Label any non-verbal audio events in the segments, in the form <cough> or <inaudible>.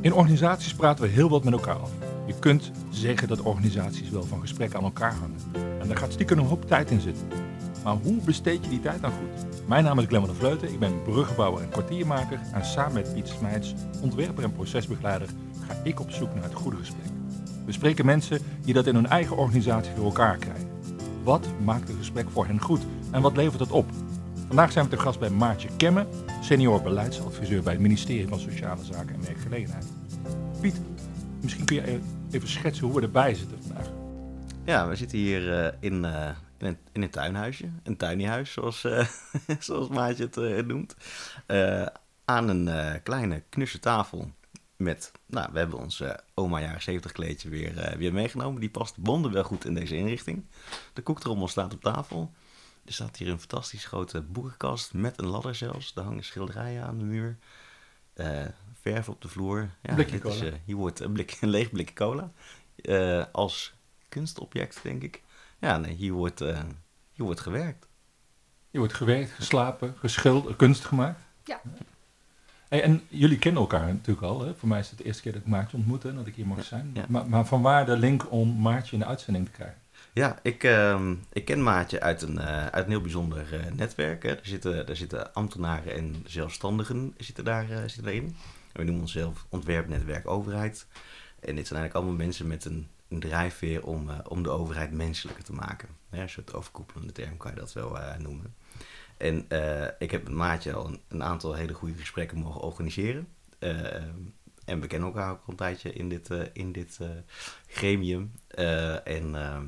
In organisaties praten we heel wat met elkaar af. Je kunt zeggen dat organisaties wel van gesprekken aan elkaar hangen. En daar gaat stiekem een hoop tijd in zitten. Maar hoe besteed je die tijd dan goed? Mijn naam is Glenn van der Vleuten, ik ben bruggenbouwer en kwartiermaker. En samen met Piet Smijts, ontwerper en procesbegeleider, ga ik op zoek naar het goede gesprek. We spreken mensen die dat in hun eigen organisatie voor elkaar krijgen. Wat maakt een gesprek voor hen goed en wat levert het op? Vandaag zijn we te gast bij Maartje Kemmen, senior beleidsadviseur bij het ministerie van Sociale Zaken en Werkgelegenheid. Piet, misschien kun je even schetsen hoe we erbij zitten vandaag. Ja, we zitten hier uh, in, uh, in, een, in, tuinhuisje, een tuiniehuis zoals, uh, <laughs> zoals Maatje het noemt. aan een kleine knusse tafel met, nou, we hebben ons oma jaren 70 kleedje weer, weer meegenomen. Die past wel goed in deze inrichting. De koektrommel staat op tafel. Er staat hier een fantastisch grote boekenkast met een ladder zelfs. Er hangen schilderijen aan de muur. Uh, verf op de vloer. Ja, blikje cola. Is, uh, hier wordt een, blik, een leeg blikje cola. Uh, als kunstobject, denk ik. Ja, nee, hier wordt, hier wordt gewerkt. Hier wordt gewerkt, geslapen, geschilderd, kunst gemaakt. Ja. Hey, en jullie kennen elkaar natuurlijk al. Hè? Voor mij is het de eerste keer dat ik Maartje ontmoette en dat ik hier mag zijn. Ja. Maar, maar van waar de link om Maartje in de uitzending te krijgen? Ja, ik, uh, ik ken Maatje uit een, uh, uit een heel bijzonder uh, netwerk. Hè. Er, zitten, er zitten ambtenaren en zelfstandigen zitten daar, uh, zitten daarin. We noemen onszelf ontwerpnetwerk overheid. En dit zijn eigenlijk allemaal mensen met een, een drijfveer om, om de overheid menselijker te maken. Ja, een soort overkoepelende term kan je dat wel noemen. En ik heb met Maatje al een, een, aantal hele goede gesprekken mogen organiseren. en we kennen elkaar ook al een tijdje in dit, in dit gremium. en ehm,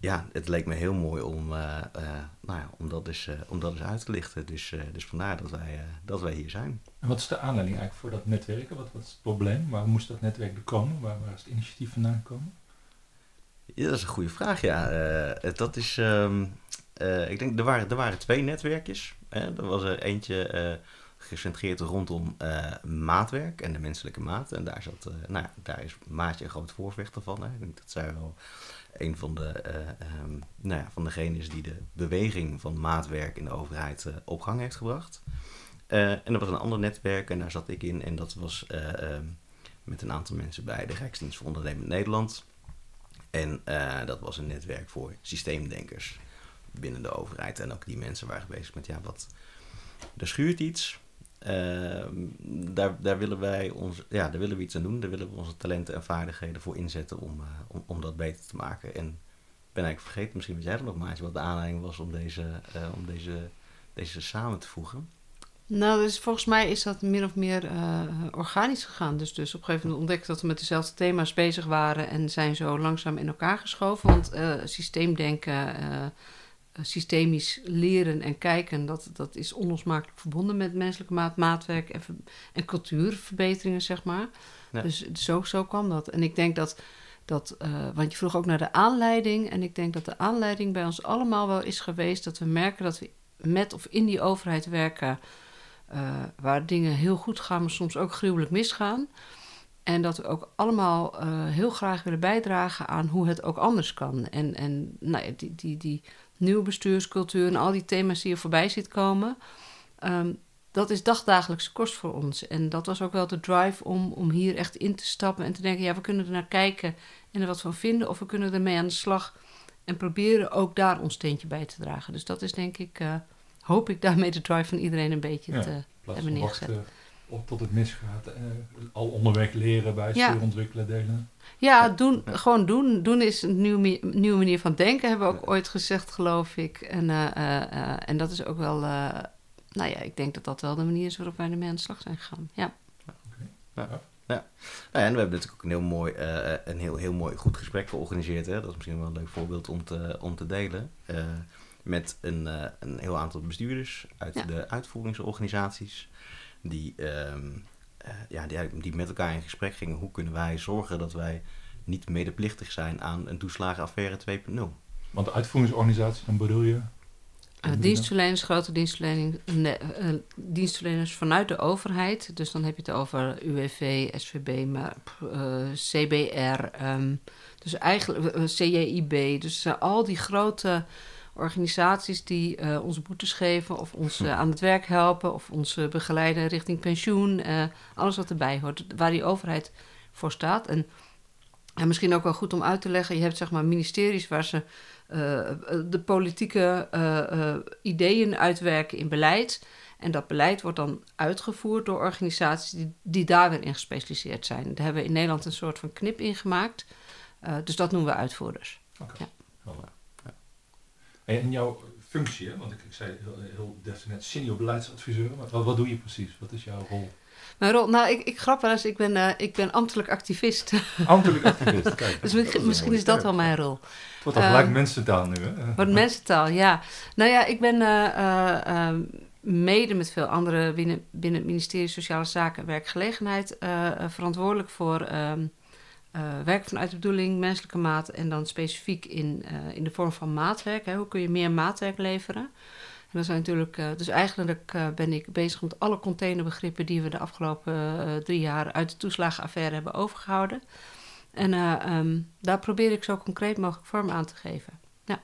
ja, het leek me heel mooi om, uh, uh, nou ja, om, dat, dus, uh, om dat dus uit te lichten. Dus, dus vandaar dat wij, dat wij hier zijn. En wat is de aanleiding eigenlijk voor dat netwerken? Wat, wat is het probleem? Waar moest dat netwerk er komen? Waar, waar is het initiatief vandaan gekomen? Ja, dat is een goede vraag, ja. dat is, um, ik denk, er waren, er waren twee netwerkjes. Hè? Er was er eentje gecentreerd rondom maatwerk en de menselijke maat. En daar, zat, nou ja, daar is Maatje een groot voorvechter van. Hè? Ik denk dat zij wel een van, de, uh, um, nou ja, van degenen is die de beweging van maatwerk in de overheid uh, op gang heeft gebracht. Uh, en er was een ander netwerk en daar zat ik in en dat was um, met een aantal mensen bij de Rijksdienst voor Ondernemend Nederland. En dat was een netwerk voor systeemdenkers binnen de overheid. En ook die mensen waren bezig met, ja, wat, er schuurt iets. Uh, daar, daar, willen wij ons, ja, daar willen we iets aan doen. Daar willen we onze talenten en vaardigheden voor inzetten om, uh, om, dat beter te maken. En ik ben eigenlijk vergeten, misschien wat jij er nog wat de aanleiding was om deze, uh, om deze, deze samen te voegen. Nou, dus volgens mij is dat min of meer organisch gegaan. Dus, dus op een gegeven moment ontdekte dat we met dezelfde thema's bezig waren en zijn zo langzaam in elkaar geschoven. Want systeemdenken eh, systemisch leren en kijken, dat, dat is onlosmakelijk verbonden met menselijke maat, maatwerk en, en cultuurverbeteringen, zeg maar. Dus zo, zo kwam dat. En ik denk dat, dat uh, want je vroeg ook naar de aanleiding, en ik denk dat de aanleiding bij ons allemaal wel is geweest dat we merken dat we met of in die overheid werken, uh, waar dingen heel goed gaan, maar soms ook gruwelijk misgaan. En dat we ook allemaal uh, heel graag willen bijdragen aan hoe het ook anders kan. En, en nou, die, die, die nieuwe bestuurscultuur en al die thema's die je voorbij ziet komen. Um, dat is dagdagelijkse kost voor ons. En dat was ook wel de drive om, om hier echt in te stappen en te denken: ja, we kunnen er naar kijken en er wat van vinden, of we kunnen ermee aan de slag en proberen ook daar ons steentje bij te dragen. Dus dat is denk ik, uh, hoop ik daarmee de drive van iedereen een beetje ja, te hebben neergezet. Op tot het misgaat, uh, al onderweg leren, bijsturen, ja. ontwikkelen, delen. Ja, doen, gewoon doen. Doen is een nieuwe, nieuwe manier van denken, hebben we ook ooit gezegd, geloof ik. En, uh, uh, en dat is ook wel, nou ja, ik denk dat dat wel de manier is waarop wij ermee aan de slag zijn gegaan. Ja. ja, okay. ja. ja. Nou en we hebben natuurlijk ook een heel mooi, een heel, heel mooi goed gesprek georganiseerd. Hè? Dat is misschien wel een leuk voorbeeld om te, om te delen. met een, een heel aantal bestuurders uit ja. de uitvoeringsorganisaties. Die um, uh, ja, die, die met elkaar in gesprek gingen. Hoe kunnen wij zorgen dat wij niet medeplichtig zijn aan een toeslagenaffaire 2.0? Want de uitvoeringsorganisatie, dan bedoel je? Uh, dienstverleners, grote dienstverleners, nee, uh, dienstverleners vanuit de overheid. Dus dan heb je het over UWV, SVB, maar, CBR, um, dus eigenlijk CJIB. Dus al die grote organisaties die eh, onze boetes geven of ons eh, aan het werk helpen of ons eh, begeleiden richting pensioen. alles wat erbij hoort, waar die overheid voor staat. En, en misschien ook wel goed om uit te leggen, je hebt zeg maar ministeries waar ze de politieke ideeën uitwerken in beleid. En dat beleid wordt dan uitgevoerd door organisaties die, die daar weer in gespecialiseerd zijn. Daar hebben we in Nederland een soort van knip in gemaakt. Dus dat noemen we uitvoerders. Oké. Ja. En in jouw functie, hè? want ik, ik zei heel, heel deftig net senior beleidsadviseur, maar wat, wat doe je precies? Wat is jouw rol? Mijn rol, nou, ik, ik grap wel eens, ik ben, eh, ik ben ambtelijk activist. Ambtelijk <laughs> activist, kijk. dus misschien, is dat wel mijn rol. Het wordt al gelijk Ehm, mensentaal nu, hè? Wat mensentaal, ja. Nou ja, ik ben eh, eh, ehm, mede met veel anderen binnen, binnen het ministerie Sociale Zaken en Werkgelegenheid verantwoordelijk voor ehm, eh, werk vanuit de bedoeling, menselijke maat en dan specifiek in, eh, in de vorm van maatwerk. Hè. Hoe kun je meer maatwerk leveren? En dat zijn natuurlijk, eh, dus eigenlijk ben ik bezig met alle containerbegrippen die we de afgelopen drie jaar uit de toeslagenaffaire hebben overgehouden. En eh, ehm, daar probeer ik zo concreet mogelijk vorm aan te geven. Ja,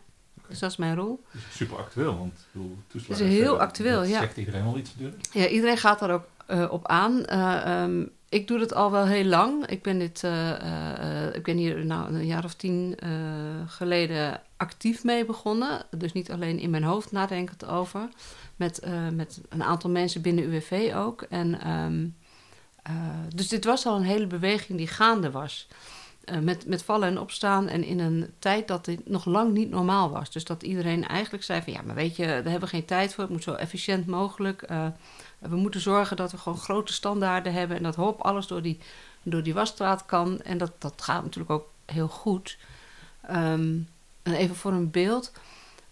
dus dat is mijn rol. Is super actueel, want toeslagen... Is heel actueel, dat ja. zegt iedereen wel iets natuurlijk. Ja, iedereen gaat daar ook op aan. Eh, ehm, ik doe het al wel heel lang. Ik ben, dit, eh, eh, ik ben hier nou, een jaar of tien eh, geleden actief mee begonnen. Dus niet alleen in mijn hoofd nadenkend over. Met, met een aantal mensen binnen UWV ook. En, ehm, eh, dus dit was al een hele beweging die gaande was. Met, met vallen en opstaan en in een tijd dat dit nog lang niet normaal was. Dus dat iedereen eigenlijk zei van ja, maar weet je, daar hebben we geen tijd voor. Het moet zo efficiënt mogelijk. We moeten zorgen dat we gewoon grote standaarden hebben en dat hop alles door die, door die wasstraat kan. En dat, dat gaat natuurlijk ook heel goed. Ehm, en even voor een beeld.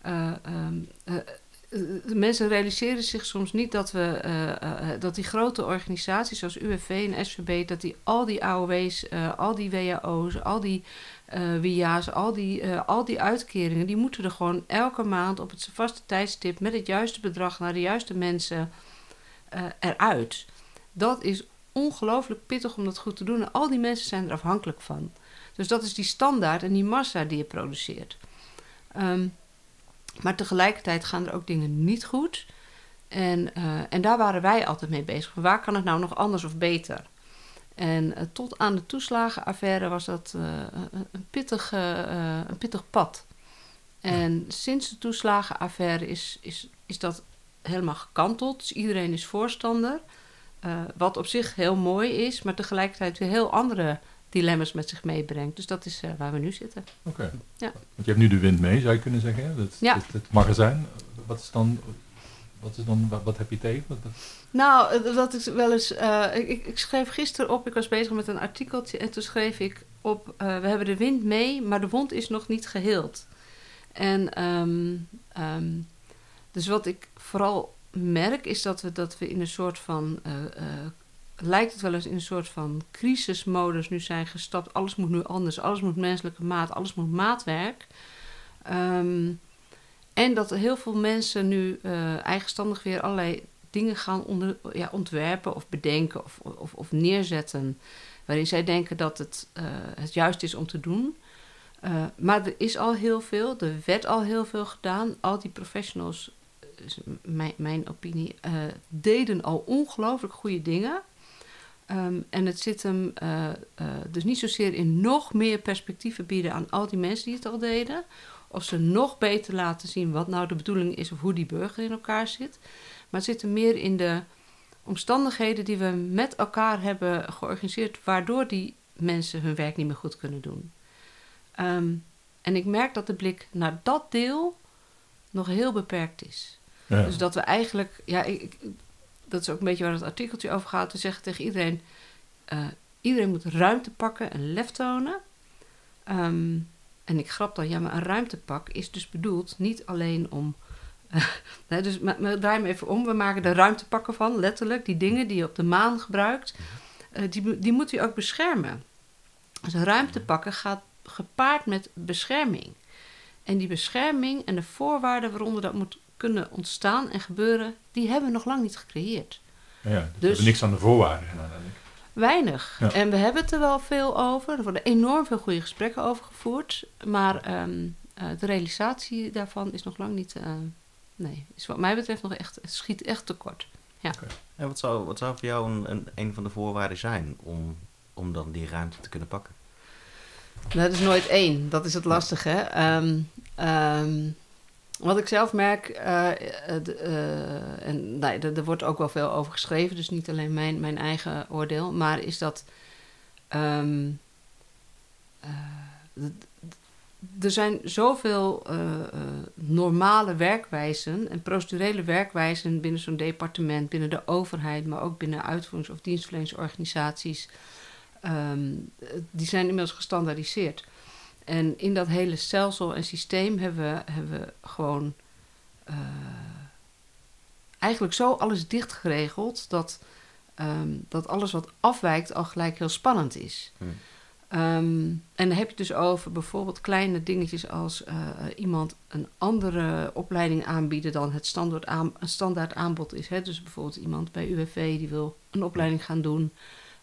Eh, ehm, eh, eh, de mensen realiseren zich soms niet dat, we, dat die grote organisaties zoals UWV en SVB, dat die al die AOW's, al die WAO's, al die WIA's, al die, al die uitkeringen, die moeten er gewoon elke maand op het vaste tijdstip met het juiste bedrag naar de juiste mensen eh, eruit. Dat is ongelooflijk pittig om dat goed te doen. En al die mensen zijn er afhankelijk van. Dus dat is die standaard en die massa die je produceert. Ehm, maar tegelijkertijd gaan er ook dingen niet goed. En, eh, en daar waren wij altijd mee bezig. Waar kan het nou nog anders of beter? En eh, tot aan de toeslagenaffaire was dat een, pittig, een pittig pad. En sinds de toeslagenaffaire is, is, is dat helemaal gekanteld. Dus iedereen is voorstander. Eh, wat op zich heel mooi is, maar tegelijkertijd weer heel andere dilemma's met zich meebrengt. Dus dat is eh, waar we nu zitten. Oké. Ja. Want je hebt nu de wind mee, zou je kunnen zeggen. hè? Dat, Ja. het, het magazijn. Wat is dan... Wat, is dan, wat, wat heb je tegen? Wat, Nou, eh, dat is wel eens. eh, ik, ik- schreef gisteren op, ik was bezig met een artikeltje en toen schreef ik op: eh, We hebben de wind mee, maar de wond is nog niet geheeld. En ehm, dus wat ik vooral merk is dat we, dat we in een soort van. eh, eh, lijkt het wel eens in een soort van crisismodus nu zijn gestapt. Alles moet nu anders, alles moet menselijke maat, alles moet maatwerk. Ehm, en dat heel veel mensen nu eh, eigenstandig weer allerlei dingen gaan onder, ja, ontwerpen of bedenken of, of, of neerzetten. Waarin zij denken dat het het juist is om te doen. Maar er is al heel veel, er werd al heel veel gedaan. Al die professionals, is m- mijn, mijn opinie, eh, deden al ongelooflijk goede dingen. Ehm, en het zit hem eh, eh, dus niet zozeer in nog meer perspectieven bieden aan al die mensen die het al deden. Of ze nog beter laten zien wat nou de bedoeling is of hoe die burger in elkaar zit. Maar het zit er meer in de omstandigheden die we met elkaar hebben georganiseerd, waardoor die mensen hun werk niet meer goed kunnen doen. Ehm, en ik merk dat de blik naar dat deel nog heel beperkt is. Dus dat we eigenlijk, ja, ik, dat is ook een beetje waar het artikeltje over gaat. We zeggen tegen iedereen: eh, iedereen moet ruimte pakken en lef tonen. Ehm, en ik grap dan, ja, maar een ruimtepak is dus bedoeld niet alleen om. <laughs> nee, dus maar draai hem even om. We maken er ruimtepakken van, letterlijk. Die dingen die je op de maan gebruikt, eh, die, die moet je ook beschermen. Dus ruimtepakken gaat gepaard met bescherming. En die bescherming en de voorwaarden waaronder dat moet kunnen ontstaan en gebeuren, die hebben we nog lang niet gecreëerd. Ja, dus we hebben niks aan de voorwaarden gedaan. eigenlijk. Weinig. Ja. En we hebben het er wel veel over. Er worden enorm veel goede gesprekken over gevoerd. Maar ehm, eh, de realisatie daarvan is nog lang niet... eh, nee, is wat mij betreft nog echt... Het schiet echt tekort. En wat zou, wat zou voor jou een, een, een van de voorwaarden zijn om, om dan die ruimte te kunnen pakken? Nou, dat is nooit één. Dat is het lastige. Hè? Ehm, ehm, wat ik zelf merk, eh, eh, eh, en nee, er, er wordt ook wel veel over geschreven, dus niet alleen mijn, mijn eigen oordeel, maar is dat ehm, eh, er zijn zoveel normale werkwijzen en procedurele werkwijzen binnen zo'n departement, binnen de overheid, maar ook binnen uitvoerings- of dienstverleningsorganisaties. Ehm, eh, die zijn inmiddels gestandaardiseerd. En in dat hele stelsel en systeem hebben we, hebben we gewoon eh, eigenlijk zo alles dicht geregeld dat, ehm, dat alles wat afwijkt al gelijk heel spannend is. Hmm. Ehm, en dan heb je het dus over bijvoorbeeld kleine dingetjes als eh, iemand een andere opleiding aanbieden dan het standaard, aan, een standaard aanbod is. Hè? Dus bijvoorbeeld iemand bij UWV die wil een opleiding gaan doen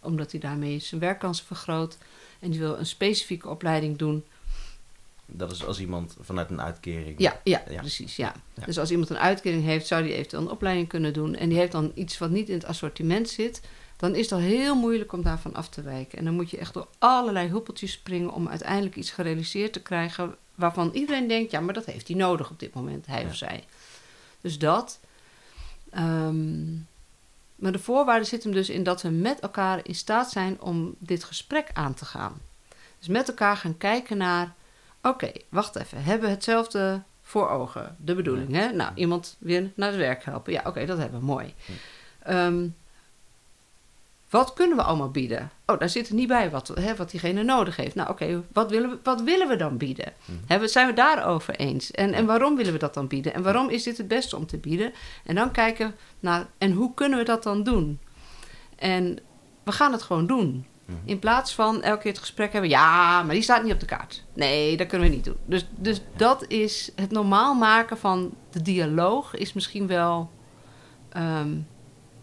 omdat hij daarmee zijn werkkansen vergroot. En die wil een specifieke opleiding doen. Dat is als iemand vanuit een uitkering. Ja, ja, Ja. precies. Ja. Ja. Dus als iemand een uitkering heeft, zou die eventueel een opleiding kunnen doen. En die heeft dan iets wat niet in het assortiment zit. Dan is het al heel moeilijk om daarvan af te wijken. En dan moet je echt door allerlei hoepeltjes springen om uiteindelijk iets gerealiseerd te krijgen. Waarvan iedereen denkt, ja, maar dat heeft hij nodig op dit moment, hij Ja. of zij. Dus dat. Ehm, maar de voorwaarde zit hem dus in dat we met elkaar in staat zijn om dit gesprek aan te gaan. Dus met elkaar gaan kijken naar, oké, wacht even, hebben we hetzelfde voor ogen, de bedoeling, hè? Nou, iemand weer naar het werk helpen. Ja, oké, dat hebben we, mooi. Ehm, wat kunnen we allemaal bieden? Oh, daar zit er niet bij wat, hè, wat diegene nodig heeft. Nou, oké, wat, willen we, wat willen we dan bieden? Mhm. Hebben, zijn we daarover eens? En, en waarom willen we dat dan bieden? En waarom is dit het beste om te bieden? En dan kijken naar, en hoe kunnen we dat dan doen? En we gaan het gewoon doen. Mhm. In plaats van elke keer het gesprek hebben, ja, maar die staat niet op de kaart. Nee, dat kunnen we niet doen. Dus, dus dat is het normaal maken van de dialoog, is misschien wel ehm,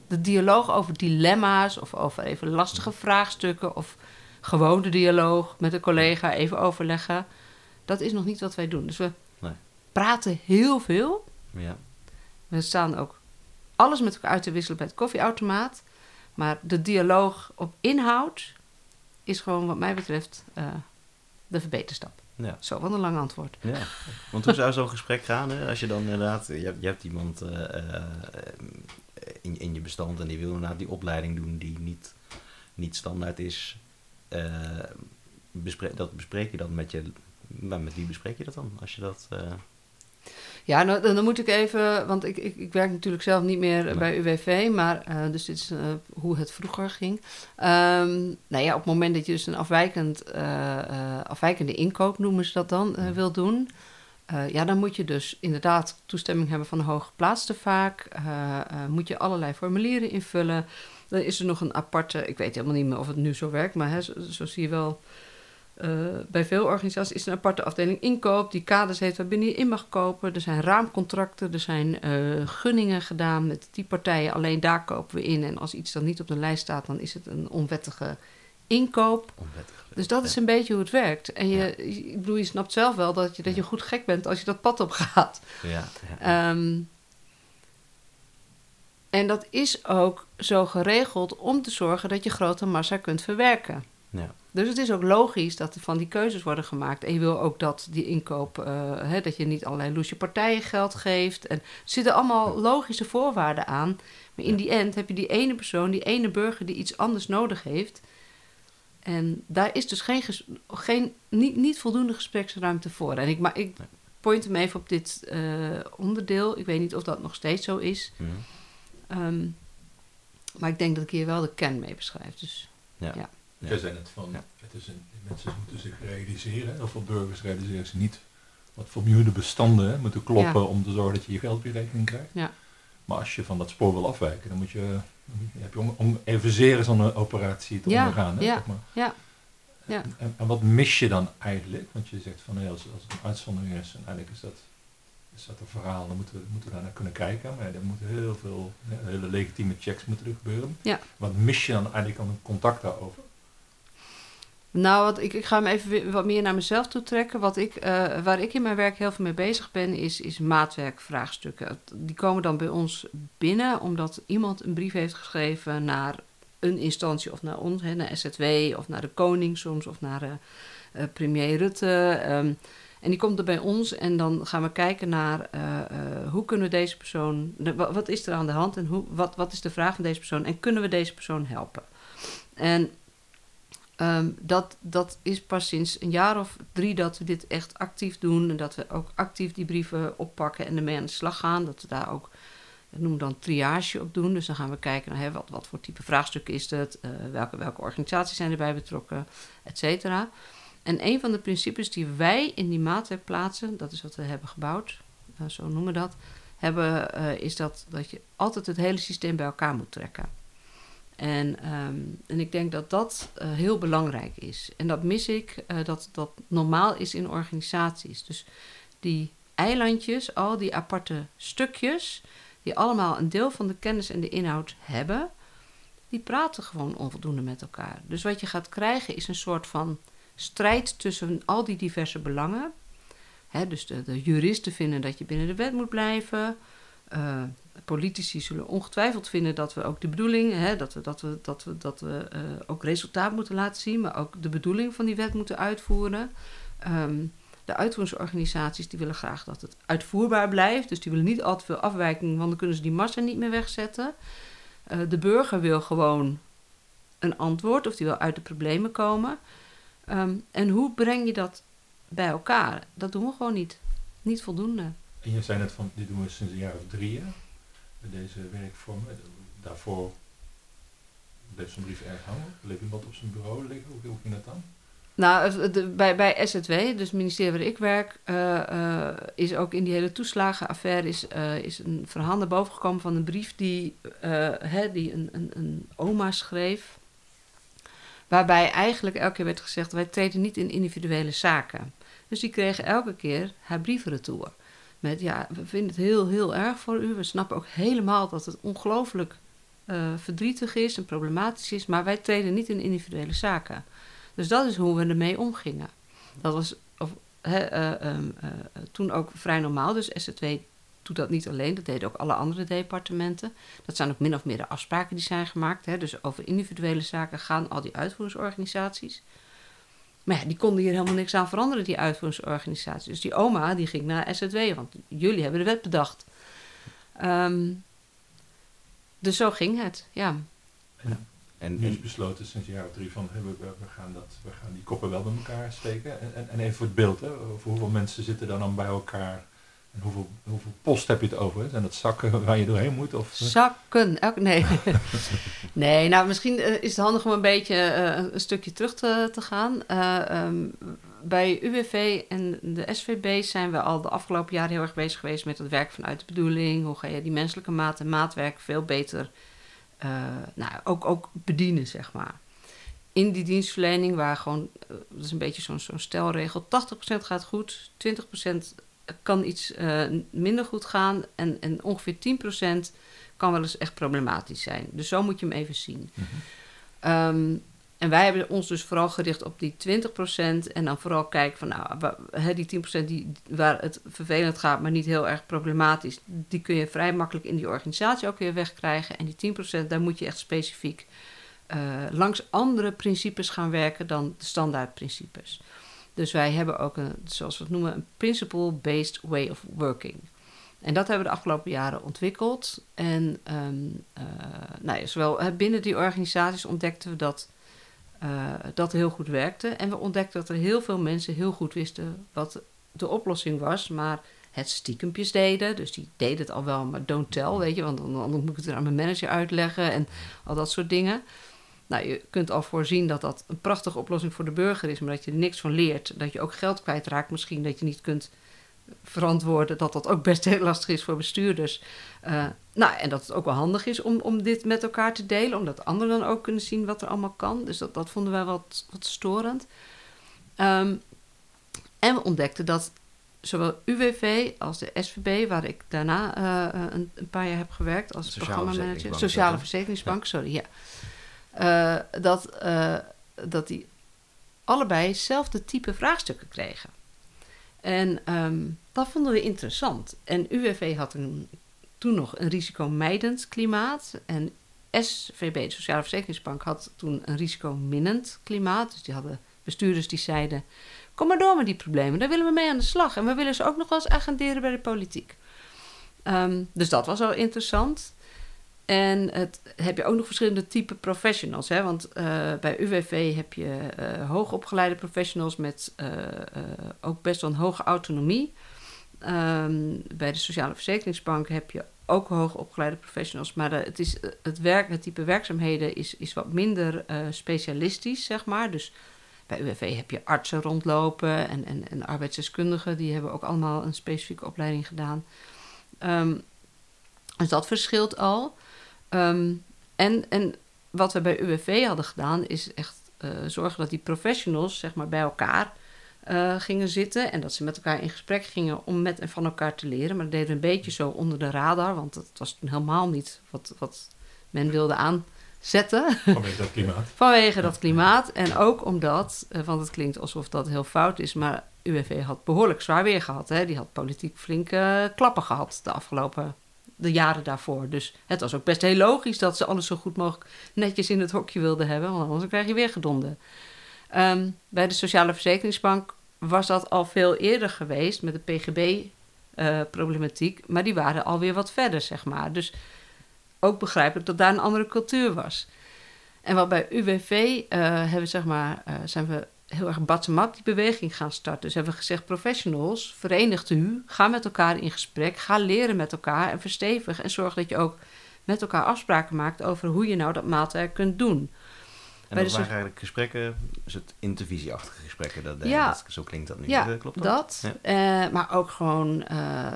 de dialoog over dilemma's of over even lastige vraagstukken of gewoon de dialoog met een collega even overleggen. Dat is nog niet wat wij doen. Dus we Nee. praten heel veel. Ja. We staan ook alles met elkaar uit te wisselen bij het koffieautomaat. Maar de dialoog op inhoud is gewoon wat mij betreft eh, de verbeterstap. Ja. Zo, wat een lang antwoord. ja. Want hoe zou zo'n gesprek gaan? Hè? Als je dan inderdaad, je hebt, je hebt iemand eh, eh, in, in je bestand en die wil inderdaad die opleiding doen die niet, niet standaard is. Dat bespreek je dan met je. Maar met wie bespreek je dat dan? Als je dat. Ja, nou, dan dan moet ik even, want ik, ik, ik werk natuurlijk zelf niet meer Nee. bij UWV, maar eh, dus dit is eh, hoe het vroeger ging. Ehm nou ja, op het moment dat je dus een afwijkend, eh, afwijkende inkoop, noemen ze dat dan, wil doen, ja, dan moet je dus inderdaad toestemming hebben van de hooggeplaatste vaak. moet je allerlei formulieren invullen. Dan is er nog een aparte, ik weet helemaal niet meer of het nu zo werkt, maar hè, zo, zo zie je wel eh, bij veel organisaties is er een aparte afdeling inkoop die kaders heeft waarbinnen je in mag kopen. Er zijn raamcontracten, er zijn eh, gunningen gedaan met die partijen. Alleen daar kopen we in. En als iets dan niet op de lijst staat, dan is het een onwettige inkoop. Dus dat is een beetje hoe het werkt. En je, ik bedoel, je snapt zelf wel dat je, dat je goed gek bent als je dat pad op gaat. Ja, ja. Ehm, en dat is ook zo geregeld om te zorgen dat je grote massa kunt verwerken. Ja. Dus het is ook logisch dat er van die keuzes worden gemaakt. En je wil ook dat die inkoop, eh, hè, dat je niet allerlei loesje partijen geld geeft. En er zitten allemaal logische voorwaarden aan. Maar in die end heb je die ene persoon, die ene burger die iets anders nodig heeft. En daar is dus geen, geen, niet, niet voldoende gespreksruimte voor. En ik, maar ik point hem even op dit eh, onderdeel. Ik weet niet of dat nog steeds zo is. Ehm, maar ik denk dat ik hier wel de kern mee beschrijf. Dus Ja. Ja. Ja. Jij zei net van, Ja. het is een, mensen moeten zich realiseren, heel veel burgers realiseren zich niet wat voor miljoenen bestanden hè, moeten kloppen Ja. om te zorgen dat je je geld op je rekening krijgt. Ja. Maar als je van dat spoor wil afwijken, dan moet je, heb je om, om evenzeer zo'n operatie te Ja, ondergaan. Hè, ja, zeg maar. ja, ja. En, en, en wat mis je dan eigenlijk? Want je zegt van, nee, als, als het een uitzondering is, en eigenlijk is dat, is dat een verhaal, dan moeten we, moeten we daar naar kunnen kijken. Maar er moeten heel veel, ja, hele legitieme checks moeten er gebeuren. Ja. Wat mis je dan eigenlijk aan een contact daarover? Nou, wat, ik, ik ga hem even wat meer naar mezelf toe trekken. Wat ik, eh, waar ik in mijn werk heel veel mee bezig ben, is, is maatwerkvraagstukken. Die komen dan bij ons binnen omdat iemand een brief heeft geschreven naar een instantie of naar ons, hè, naar SZW of naar de koning soms of naar uh, premier Rutte. Ehm, en die komt er bij ons en dan gaan we kijken naar hoe kunnen we deze persoon, wat is er aan de hand en hoe, wat, wat is de vraag van deze persoon en kunnen we deze persoon helpen. En Um, dat, dat is pas sinds een jaar of drie dat we dit echt actief doen. En dat we ook actief die brieven oppakken en ermee aan de slag gaan. Dat we daar ook, we dan triage op doen. Dus dan gaan we kijken naar wat, wat voor type vraagstuk is het, uh, welke, welke organisaties zijn erbij betrokken, et cetera. En een van de principes die wij in die maatwerk plaatsen, dat is wat we hebben gebouwd, uh, zo noemen we dat, hebben, uh, is dat, dat je altijd het hele systeem bij elkaar moet trekken. En, um, en ik denk dat dat uh, heel belangrijk is. En dat mis ik, uh, dat dat normaal is in organisaties. Dus die eilandjes, al die aparte stukjes, die allemaal een deel van de kennis en de inhoud hebben, die praten gewoon onvoldoende met elkaar. Dus wat je gaat krijgen is een soort van strijd tussen al die diverse belangen. Hè, dus de, juristen vinden dat je binnen de wet moet blijven. Uh, politici zullen ongetwijfeld vinden dat we ook de bedoeling, hè, dat we, dat we, dat we, dat we uh, ook resultaat moeten laten zien, maar ook de bedoeling van die wet moeten uitvoeren. Um, de uitvoeringsorganisaties die willen graag dat het uitvoerbaar blijft, dus die willen niet al te veel afwijking, want dan kunnen ze die massa niet meer wegzetten. Uh, de burger wil gewoon een antwoord of die wil uit de problemen komen. Um, en hoe breng je dat bij elkaar? Dat doen we gewoon niet. Niet voldoende. En je zei net van, dit doen we sinds een jaar of drie, deze werkvorm. Daarvoor bleef zo'n brief erg hangen. Bleef iemand op zijn bureau liggen? Hoe, hoe ging dat dan? Nou, bij, bij SZW, dus het ministerie waar ik werk, uh, uh, is ook in die hele toeslagenaffaire is, uh, is een verhaal naar boven gekomen van een brief die, hè, die een, een, een oma schreef. Waarbij eigenlijk elke keer werd gezegd, wij treden niet in individuele zaken. Dus die kregen elke keer haar brieven retour. Met ja, we vinden het heel, heel erg voor u. We snappen ook helemaal dat het ongelooflijk uh, verdrietig is en problematisch is. Maar wij treden niet in individuele zaken. Dus dat is hoe we ermee omgingen. Dat was of, he, uh, um, uh, toen ook vrij normaal. Dus SZW doet dat niet alleen. Dat deden ook alle andere departementen. Dat zijn ook min of meer de afspraken die zijn gemaakt. Dus over individuele zaken gaan al die uitvoeringsorganisaties. Maar ja, die konden hier helemaal niks aan veranderen, die uitvoeringsorganisatie. Dus die oma die ging naar SZW, want jullie hebben de wet bedacht. Um, dus zo ging het, ja. En, en nu is besloten sinds een jaar of drie van we, we, we, gaan dat, we gaan die koppen wel bij elkaar steken. En, en, en even voor het beeld, hè, voor hoeveel mensen zitten dan, dan bij elkaar en hoeveel, hoeveel post heb je het over? Zijn dat zakken <laughs> waar je doorheen moet? Of? Zakken? Elk, nee. <laughs> nee, nou misschien uh, is het handig om een beetje uh, een stukje terug te, te gaan. Uh, um, bij UWV en de SVB zijn we al de afgelopen jaren heel erg bezig geweest met het werk vanuit de bedoeling. Hoe ga je die menselijke maat en maatwerk veel beter nou, ook, ook bedienen, zeg maar. In die dienstverlening, waar gewoon, dat is een beetje zo'n zo'n stelregel, 80% gaat goed, 20% kan iets uh, minder goed gaan en, en ongeveer 10% kan wel eens echt problematisch zijn. Dus zo moet je hem even zien. Mm-hmm. Um, en wij hebben ons dus vooral gericht op die 20% en dan vooral kijken van nou, die 10% die, waar het vervelend gaat, maar niet heel erg problematisch, die kun je vrij makkelijk in die organisatie ook weer wegkrijgen. En die 10% daar moet je echt specifiek uh, langs andere principes gaan werken dan de standaardprincipes. Dus wij hebben ook een, zoals we het noemen, een principle-based way of working. En dat hebben we de afgelopen jaren ontwikkeld. En um, uh, nou ja, zowel binnen die organisaties ontdekten we dat uh, dat heel goed werkte. En we ontdekten dat er heel veel mensen heel goed wisten wat de oplossing was, maar het stiekempjes deden. Dus die deden het al wel, maar don't tell, weet je, want dan moet ik het aan mijn manager uitleggen en al dat soort dingen. Nou, je kunt al voorzien dat dat een prachtige oplossing voor de burger is, maar dat je er niks van leert. Dat je ook geld kwijtraakt, misschien dat je niet kunt verantwoorden. Dat dat ook best <laughs> heel lastig is voor bestuurders. Uh, nou, en dat het ook wel handig is om, om dit met elkaar te delen, omdat anderen dan ook kunnen zien wat er allemaal kan. Dus dat, dat vonden wij wat, wat storend. Um, en we ontdekten dat zowel UWV als de SVB, waar ik daarna uh, een, een, paar jaar heb gewerkt als programmamanager, Sociale Verzekeringsbank, sorry, ja. Uh, dat, uh, dat die allebei hetzelfde type vraagstukken kregen. En ehm, dat vonden we interessant. En UWV had toen nog een risicomijdend klimaat. En SVB, de Sociale Verzekeringsbank, had toen een risicominnend klimaat. Dus die hadden bestuurders die zeiden: Kom maar door met die problemen, daar willen we mee aan de slag. En we willen ze ook nog wel eens agenderen bij de politiek. Ehm, dus dat was al interessant. En het, heb je ook nog verschillende type professionals. Hè? Want uh, bij UWV heb je uh, hoogopgeleide professionals met uh, ook best wel een hoge autonomie. Um, bij de Sociale Verzekeringsbank heb je ook hoogopgeleide professionals. Maar het, is, het, werk, het type werkzaamheden is, is wat minder specialistisch, zeg maar. Dus bij UWV heb je artsen rondlopen en, en, en arbeidsdeskundigen. Die hebben ook allemaal een specifieke opleiding gedaan. Um, dus dat verschilt al. Um, en, en wat we bij UWV hadden gedaan, is echt uh, zorgen dat die professionals zeg maar, bij elkaar uh, gingen zitten. En dat ze met elkaar in gesprek gingen om met en van elkaar te leren. Maar dat deden we een beetje zo onder de radar, want het was toen helemaal niet wat, wat men wilde aanzetten. Vanwege dat klimaat. <laughs> Vanwege dat klimaat. En ook omdat, uh, want het klinkt alsof dat heel fout is, maar UWV had behoorlijk zwaar weer gehad. Hè? Die had politiek flinke klappen gehad de afgelopen de jaren daarvoor. Dus het was ook best heel logisch dat ze alles zo goed mogelijk netjes in het hokje wilden hebben, want anders krijg je weer gedonden. Um, bij de Sociale Verzekeringsbank was dat al veel eerder geweest met de PGB-problematiek, uh, maar die waren alweer wat verder, zeg maar. Dus ook begrijpelijk dat daar een andere cultuur was. En wat bij UWV uh, hebben, zeg maar, uh, zijn we heel erg bottom-up die beweging gaan starten. Dus hebben we gezegd, professionals, verenigt u, ga met elkaar in gesprek, ga leren met elkaar en verstevig. En zorg dat je ook met elkaar afspraken maakt over hoe je nou dat maatwerk kunt doen. En dat waren eigenlijk gesprekken, dus het intervisieachtige gesprekken, dat, ja, dat, zo klinkt dat nu, ja, klopt dat? dat ja. uh, maar ook gewoon, uh,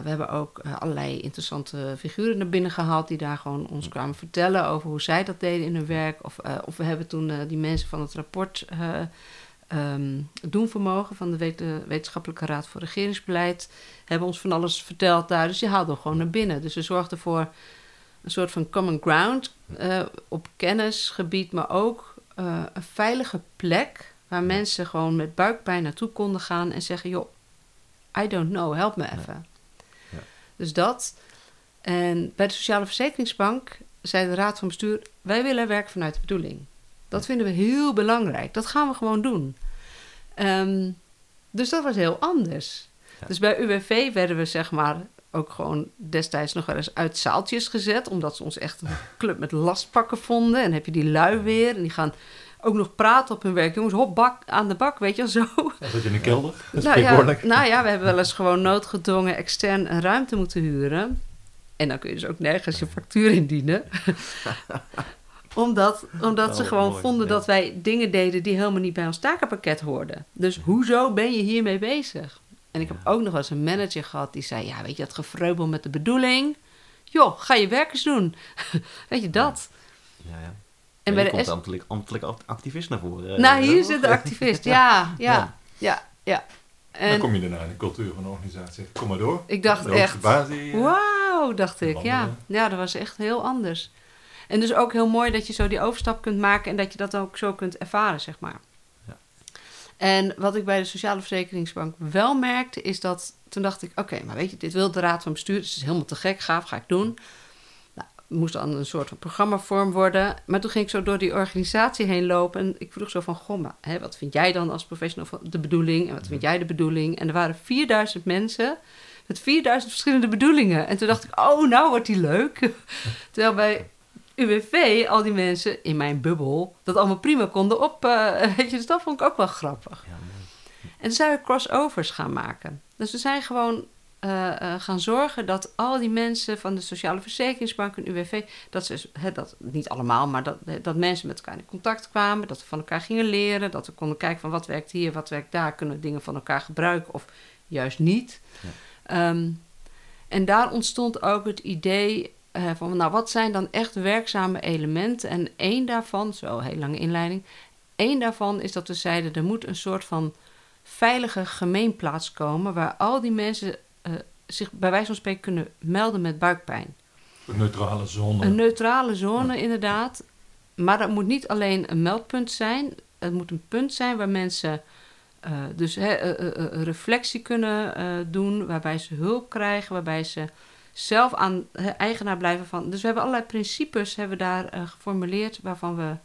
we hebben ook allerlei interessante figuren naar binnen gehaald die daar gewoon ons kwamen vertellen over hoe zij dat deden in hun werk. Of, of we hebben toen die mensen van het rapport um, doenvermogen van de Wetenschappelijke Raad voor Regeringsbeleid hebben ons van alles verteld daar. Dus die haalden we gewoon naar binnen. Dus we zorgden voor een soort van common ground uh, op kennisgebied, maar ook uh, een veilige plek waar mensen gewoon met buikpijn naartoe konden gaan en zeggen: joh, I don't know, help me even. Ja. Dus dat. En bij de Sociale Verzekeringsbank zei de Raad van Bestuur: wij willen werken vanuit de bedoeling. Dat vinden we heel belangrijk. Dat gaan we gewoon doen. Um, dus dat was heel anders. Ja. Dus bij UWV werden we zeg maar ook gewoon destijds nog wel eens uit zaaltjes gezet. Omdat ze ons echt een <laughs> club met lastpakken vonden. En heb je die lui weer. En die gaan ook nog praten op hun werk. Jongens, hop, bak aan de bak, weet je zo. Dat je in de kelder? Nou ja, nou ja, we hebben wel eens gewoon noodgedwongen extern een ruimte moeten huren. En dan kun je dus ook nergens je factuur indienen <laughs> omdat, omdat oh, ze gewoon mooi, vonden ja. dat wij dingen deden die helemaal niet bij ons takenpakket hoorden. Dus hoezo ben je hiermee bezig? En ik heb ook nog wel eens een manager gehad die zei: Ja, weet je, dat gevreubel met de bedoeling. Joh, ga je werk eens doen. <laughs> weet je dat? Ja, ja. En bij de komt S... ambtelijk, ambtelijk activist naar voren. Nou, hier zit de activist, ja, <laughs> ja, ja, ja. En dan kom je daarna in de cultuur van de organisatie. Kom maar door. Ik dacht echt, wauw, dacht ik. Ja. ja, dat was echt heel anders. En dus ook heel mooi dat je zo die overstap kunt maken en dat je dat ook zo kunt ervaren, zeg maar. Ja. En wat ik bij de Sociale Verzekeringsbank wel merkte, is dat toen dacht ik: oké, okay, maar weet je, dit wil de Raad van Bestuur, dus het is helemaal te gek, gaaf, ga ik doen. Nou, moest dan een soort van programmavorm worden. Maar toen ging ik zo door die organisatie heen lopen en ik vroeg zo van: goh, maar hè, wat vind jij dan als professional van de bedoeling en wat vind jij de bedoeling? En er waren 4000 mensen met 4000 verschillende bedoelingen. En toen dacht ik: oh, nou wordt die leuk. <laughs> Terwijl bij UWV, al die mensen in mijn bubbel, dat allemaal prima konden op. Uh, weet je, dus dat vond ik ook wel grappig. Ja, en toen zijn we crossovers gaan maken. Dus we zijn gewoon uh, uh, gaan zorgen dat al die mensen van de Sociale Verzekeringsbank en UWV, dat ze, he, dat, niet allemaal, maar dat, dat mensen met elkaar in contact kwamen, dat we van elkaar gingen leren, dat we konden kijken van wat werkt hier, wat werkt daar, kunnen we dingen van elkaar gebruiken of juist niet. Ja. Um, en daar ontstond ook het idee uh, van, nou, wat zijn dan echt werkzame elementen? En één daarvan, zo heel lange inleiding, één daarvan is dat we zeiden, er moet een soort van veilige gemeenplaats komen waar al die mensen uh, zich bij wijze van spreken kunnen melden met buikpijn. Een neutrale zone. Een neutrale zone, ja. inderdaad. Maar dat moet niet alleen een meldpunt zijn. Het moet een punt zijn waar mensen eh, dus eh, eh, eh, reflectie kunnen eh, doen, waarbij ze hulp krijgen, waarbij ze zelf aan eigenaar blijven van. Dus we hebben allerlei principes hebben daar eh, geformuleerd waarvan we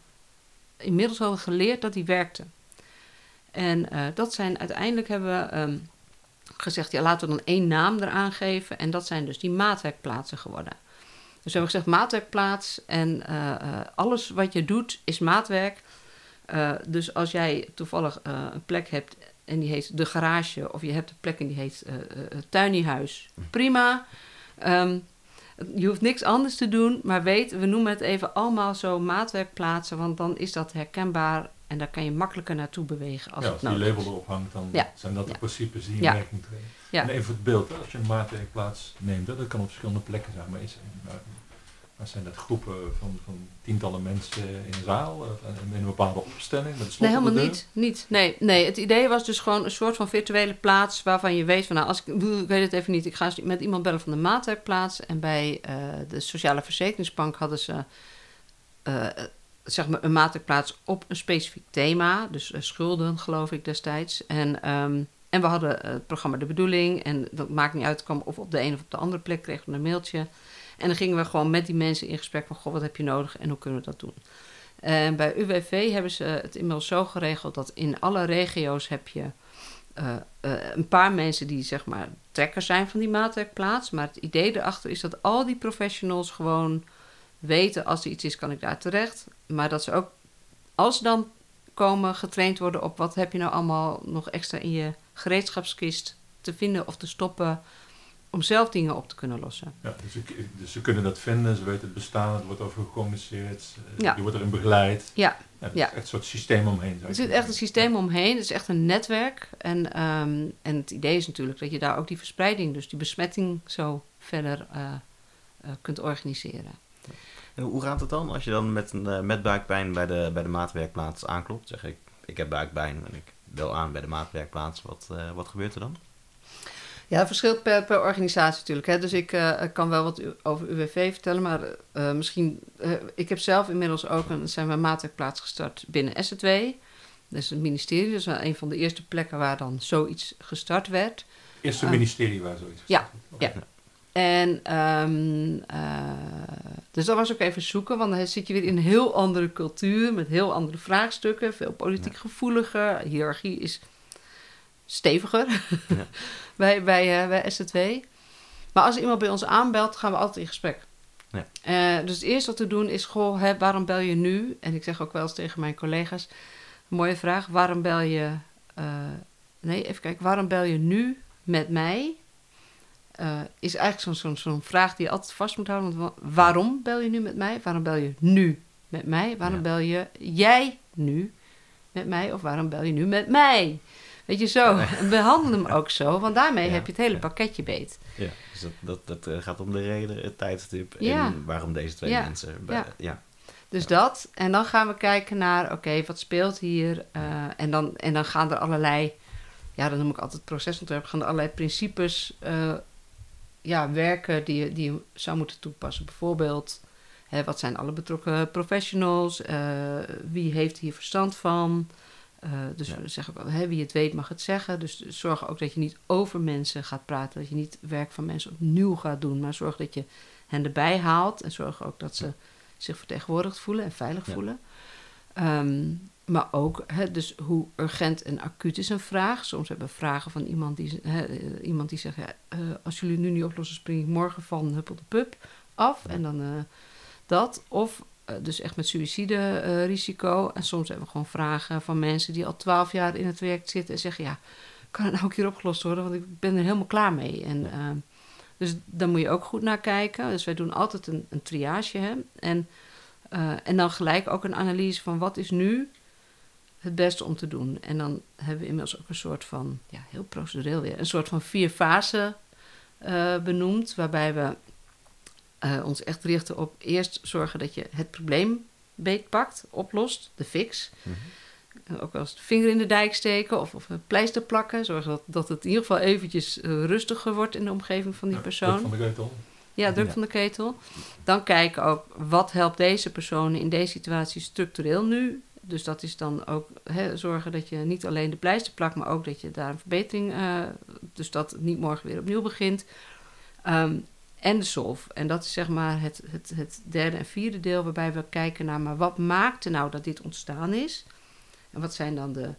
inmiddels hadden geleerd dat die werkten. En eh, dat zijn uiteindelijk hebben we ehm, gezegd, ja, laten we dan één naam eraan geven. En dat zijn dus die maatwerkplaatsen geworden. Dus we hebben gezegd maatwerkplaats en eh, alles wat je doet is maatwerk. Dus als jij toevallig een plek hebt en die heet de garage, of je hebt een plek en die heet eh eh, tuiniehuis, prima. Ehm, je hoeft niks anders te doen, maar weet, we noemen het even allemaal zo maatwerkplaatsen, want dan is dat herkenbaar en daar kan je makkelijker naartoe bewegen als ja, het als die nodig label erop hangt, dan Ja. zijn dat de Ja. principes die in Ja. werking treden. En even voor het beeld, als je een maatwerkplaats neemt, dat kan op verschillende plekken zijn, maar, is, maar, maar zijn dat groepen van, van tientallen mensen in een zaal, eh, in een bepaalde opstelling, met Nee, de helemaal niet. niet. Nee, nee, het idee was dus gewoon een soort van virtuele plaats waarvan je weet van, nou, als ik, ik weet het even niet, ik ga met iemand bellen van de maatwerkplaats. En bij eh, de Sociale Verzekeringsbank hadden ze eh, zeg maar een maatwerkplaats op een specifiek thema, dus schulden, geloof ik destijds. En, ehm, en we hadden het programma De Bedoeling en dat maakt niet uit, kwam of op de een of op de andere plek, kregen we een mailtje. En dan gingen we gewoon met die mensen in gesprek van, goh, wat heb je nodig en hoe kunnen we dat doen? En bij UWV hebben ze het inmiddels zo geregeld dat in alle regio's heb je eh, eh, een paar mensen die zeg maar trekker zijn van die maatwerkplaats. Maar het idee erachter is dat al die professionals gewoon weten als er iets is, kan ik daar terecht. Maar dat ze ook, als ze dan komen, getraind worden op wat heb je nou allemaal nog extra in je gereedschapskist te vinden of te stoppen om zelf dingen op te kunnen lossen. Ja, dus, ik- dus ze kunnen dat vinden, ze weten het bestaan, het wordt over gecommuniceerd, Ja. je wordt erin begeleid. Ja, Ja, is echt een soort systeem omheen. Er zit echt een systeem omheen. Het is echt een netwerk. En, ehm, en het idee is natuurlijk dat je daar ook die verspreiding, dus die besmetting, zo verder eh, eh, kunt organiseren. En hoe gaat het dan als je dan met, een, eh, met buikpijn bij de, bij de maatwerkplaats aanklopt? Zeg ik, ik heb buikpijn en ik bel aan bij de maatwerkplaats. Wat, eh, wat gebeurt er dan? Ja, het verschilt per, per organisatie natuurlijk. Hè. Dus ik eh, kan wel wat over UWV vertellen, maar eh, misschien... eh, ik heb zelf inmiddels ook een, zijn we een maatwerkplaats gestart binnen SZW. Dat is het ministerie, dus wel een van de eerste plekken waar dan zoiets gestart werd. Eerste Ah. ministerie waar zoiets Ja, ja. En ehm, eh, dus dat was ook even zoeken, want dan zit je weer in een heel andere cultuur met heel andere vraagstukken, veel politiek gevoeliger. Hiërarchie is steviger Ja. <laughs> bij, bij, eh, bij SZW. Maar als iemand bij ons aanbelt, gaan we altijd in gesprek. Ja. Eh, dus het eerste wat we doen is, goh, hè, waarom bel je nu? En ik zeg ook wel eens tegen mijn collega's, mooie vraag, waarom bel je... eh, nee, even kijken, waarom bel je nu met mij? Eh, is eigenlijk zo'n zo'n zo'n vraag die je altijd vast moet houden. Want wa- waarom bel je nu met mij? Waarom bel je nu met mij? Waarom Ja. bel je jij nu met mij? Of waarom bel je nu met mij? Weet je zo. <laughs> Behandel hem ook zo, want daarmee heb je het hele pakketje beet. Ja, dus dat, dat, dat eh, gaat om de reden, het tijdstip en waarom deze twee mensen... Bij, Ja. Dus Ja. dat. En dan gaan we kijken naar, oké, wat speelt hier? Eh, en, dan, en dan gaan er allerlei, ja, dan noem ik altijd procesontwerp, gaan er allerlei principes eh, ja, werken die je, die je zou moeten toepassen. Bijvoorbeeld, hè, wat zijn alle betrokken professionals? Wie heeft hier verstand van? Eh, dus Ja. we zeggen hè, wie het weet mag het zeggen. Dus zorg ook dat je niet over mensen gaat praten. Dat je niet werk van mensen opnieuw gaat doen. Maar zorg dat je hen erbij haalt. En zorg ook dat ze zich vertegenwoordigd voelen en veilig Ja. voelen. Ehm, maar ook, hè, dus hoe urgent en acuut is een vraag. Soms hebben we vragen van iemand die, hè, eh, iemand die zegt... Ja, eh, als jullie nu niet oplossen, spring ik morgen van Huppel de Pup af. En dan dat. Of dus echt met suïcide-risico. en soms hebben we gewoon vragen van mensen die al twaalf jaar in het werk zitten... en zeggen, ja, kan het nou ook hier opgelost worden? Want ik ben er helemaal klaar mee. En, ehm, dus daar moet je ook goed naar kijken. Dus wij doen altijd een, een triage. Hè? En, eh, en dan gelijk ook een analyse van wat is nu het beste om te doen. En dan hebben we inmiddels ook een soort van, ja, heel procedureel weer, een soort van vier fasen eh, benoemd. Waarbij we eh, ons echt richten op eerst zorgen dat je het probleem beetpakt, oplost, de fix. Mhm. Eh, Ook wel eens de vinger in de dijk steken of, of een pleister plakken. Zorgen dat, dat het in ieder geval eventjes eh, rustiger wordt in de omgeving van die persoon. druk van de keutel. Ja, druk Ja. van de ketel. Dan kijken ook wat helpt deze persoon in deze situatie structureel nu Dus dat is dan ook hè, zorgen dat je niet alleen de pleister plakt, maar ook dat je daar een verbetering, uh, dus dat het niet morgen weer opnieuw begint. Um, en de solve. En dat is zeg maar het, het, het derde en vierde deel waarbij we kijken naar, maar wat maakte nou dat dit ontstaan is? En wat zijn dan de,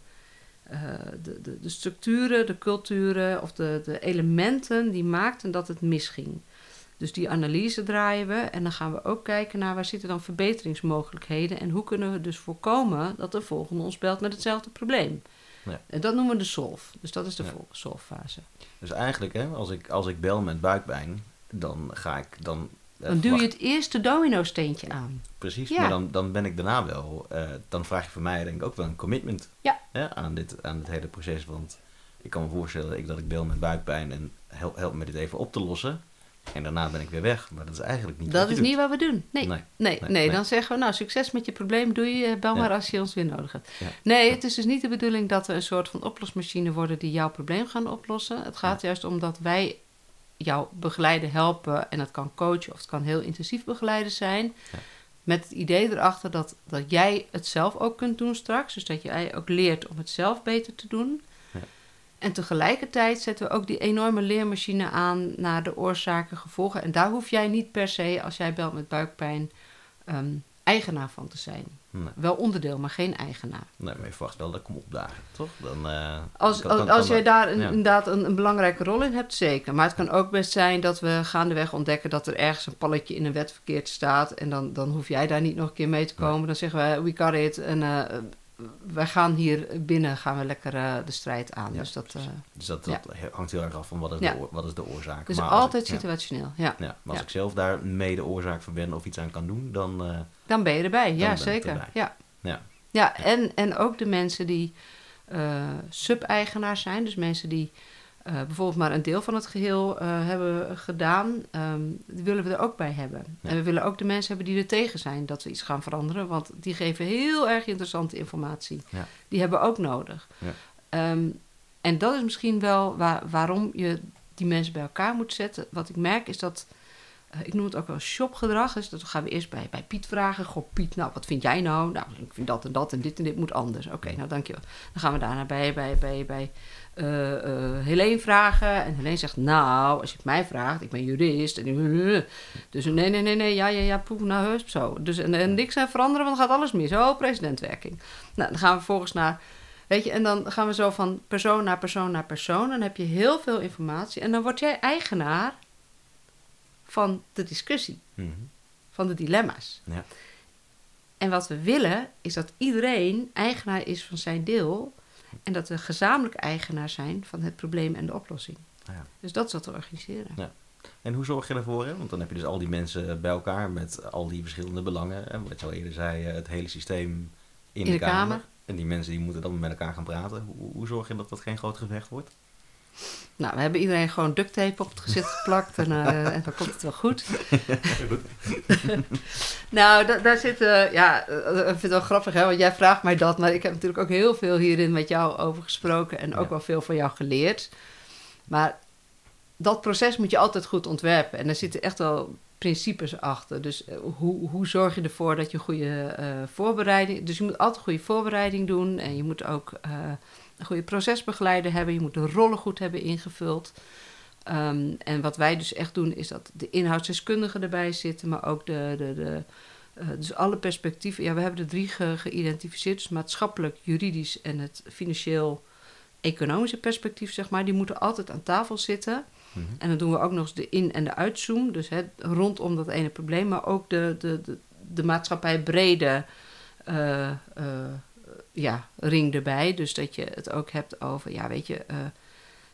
uh, de, de, de, structuren, de culturen of de, de elementen die maakten dat het misging? Dus die analyse draaien we en dan gaan we ook kijken naar waar zitten dan verbeteringsmogelijkheden en hoe kunnen we dus voorkomen dat de volgende ons belt met hetzelfde probleem. Ja. En dat noemen we de solve. Dus dat is de ja. solve fase. Dus eigenlijk, hè, als, ik, als ik bel met buikpijn, dan ga ik dan. Uh, dan duw je het eerste domino-steentje aan. Precies, maar dan, dan ben ik daarna wel. Uh, dan vraag je van mij denk ik ook wel een commitment ja. aan, dit, aan het hele proces. Want ik kan me voorstellen ik, dat ik bel met buikpijn en help, help me dit even op te lossen. En daarna ben ik weer weg. Maar dat is eigenlijk niet Dat wat is niet wat we doen. Nee. Nee, nee, nee, dan zeggen we, nou, succes met je probleem. Doe je, bel Ja. maar als je ons weer nodig hebt. Ja. Nee, het is dus niet de bedoeling dat we een soort van oplosmachine worden die jouw probleem gaan oplossen. Het gaat juist om dat wij jou begeleiden, helpen. En dat kan coachen of het kan heel intensief begeleiden zijn. Ja. Met het idee erachter dat, dat jij het zelf ook kunt doen straks. Dus dat jij ook leert om het zelf beter te doen. Ja. En tegelijkertijd zetten we ook die enorme leermachine aan naar de oorzaken, gevolgen. En daar hoef jij niet per se, als jij belt met buikpijn, ehm, eigenaar van te zijn. Nee, Wel onderdeel, maar geen eigenaar. nee, maar je verwacht wel dat ik kom opdagen, toch? Dan, eh, Als, kan- als, kan- als kan jij daar Ja. inderdaad een, een belangrijke rol in hebt, zeker. Maar het kan ook best zijn dat we gaandeweg ontdekken dat er ergens een palletje in een wet verkeerd staat. En dan, dan hoef jij daar niet nog een keer mee te komen. Dan zeggen we, we got it. En eh, wij gaan hier binnen, gaan we lekker eh, de strijd aan. Ja, dus dat, eh, Dus dat, dat hangt heel erg af van wat is, Ja. de, wat is de oorzaak. dus Maar altijd ik, situationeel, ja. Ja, maar als ik zelf daar mee de oorzaak van ben of iets aan kan doen, dan... eh, Dan ben je erbij, ja zeker. erbij. Ja. Ja. Ja, en, en ook de mensen die sub-eigenaars zijn. Dus mensen die eh, bijvoorbeeld maar een deel van het geheel eh, hebben gedaan. ehm, die willen we er ook bij hebben. Ja. En we willen ook de mensen hebben die er tegen zijn dat we iets gaan veranderen. Want die geven heel erg interessante informatie. Ja. Die hebben we ook nodig. Ja. Ehm, en dat is misschien wel waar, waarom je die mensen bij elkaar moet zetten. Wat ik merk is dat eh, ik noem het ook wel shopgedrag. Dus dat gaan we eerst bij, bij Piet vragen. Goh, Piet, nou, wat vind jij nou? Nou, ik vind dat en dat en dit en dit moet anders. Oké, nou, dankjewel. Dan gaan we daarna bij, bij, bij, bij Helene vragen. En Helene zegt, nou, als je het mij vraagt, ik ben jurist. En, dus nee, nee, nee, nee, ja, ja, ja, nou, heus, zo. Dus en, en niks aan veranderen, want dan gaat alles mis. Oh, presidentwerking. Nou, dan gaan we vervolgens naar... Weet je, en dan gaan we zo van persoon naar persoon naar persoon. Dan heb je heel veel informatie. En dan word jij eigenaar van de discussie, mhm. van de dilemma's. Ja. En wat we willen, is dat iedereen eigenaar is van zijn deel. En dat we gezamenlijk eigenaar zijn van het probleem en de oplossing. Ja. Dus dat is wat we organiseren. Ja. En hoe zorg je ervoor? Hè? Want dan heb je dus al die mensen bij elkaar met al die verschillende belangen. Hè? Wat je al eerder zei, eh, het hele systeem in, In de kamer. En die mensen die moeten dan met elkaar gaan praten. Hoe, hoe zorg je dat dat geen groot gevecht wordt? Nou, we hebben iedereen gewoon duct tape op het gezicht geplakt en, eh, <laughs> en dan komt het wel goed. <laughs> nou, da- daar zit, eh, ja, eh, ik vind het wel grappig, hè, want jij vraagt mij dat, maar ik heb natuurlijk ook heel veel hierin met jou over gesproken en ook Ja. wel veel van jou geleerd. Maar dat proces moet je altijd goed ontwerpen en daar zitten echt wel principes achter. Dus hoe, hoe zorg je ervoor dat je goede voorbereiding... Dus je moet altijd goede voorbereiding doen en je moet ook... een goede procesbegeleider hebben. Je moet de rollen goed hebben ingevuld. Ehm, en wat wij dus echt doen, is dat de inhoudsdeskundigen erbij zitten, maar ook de. de, de eh, dus alle perspectieven. Ja, we hebben er drie ge- geïdentificeerd. Dus maatschappelijk, juridisch en het financieel-economische perspectief, zeg maar. Die moeten altijd aan tafel zitten. Mhm. En dan doen we ook nog eens de in- en de uitzoom. Dus hè, rondom dat ene probleem, maar ook de, de, de, de maatschappij brede eh, eh, ja, ring erbij. Dus dat je het ook hebt over, ja, weet je, eh,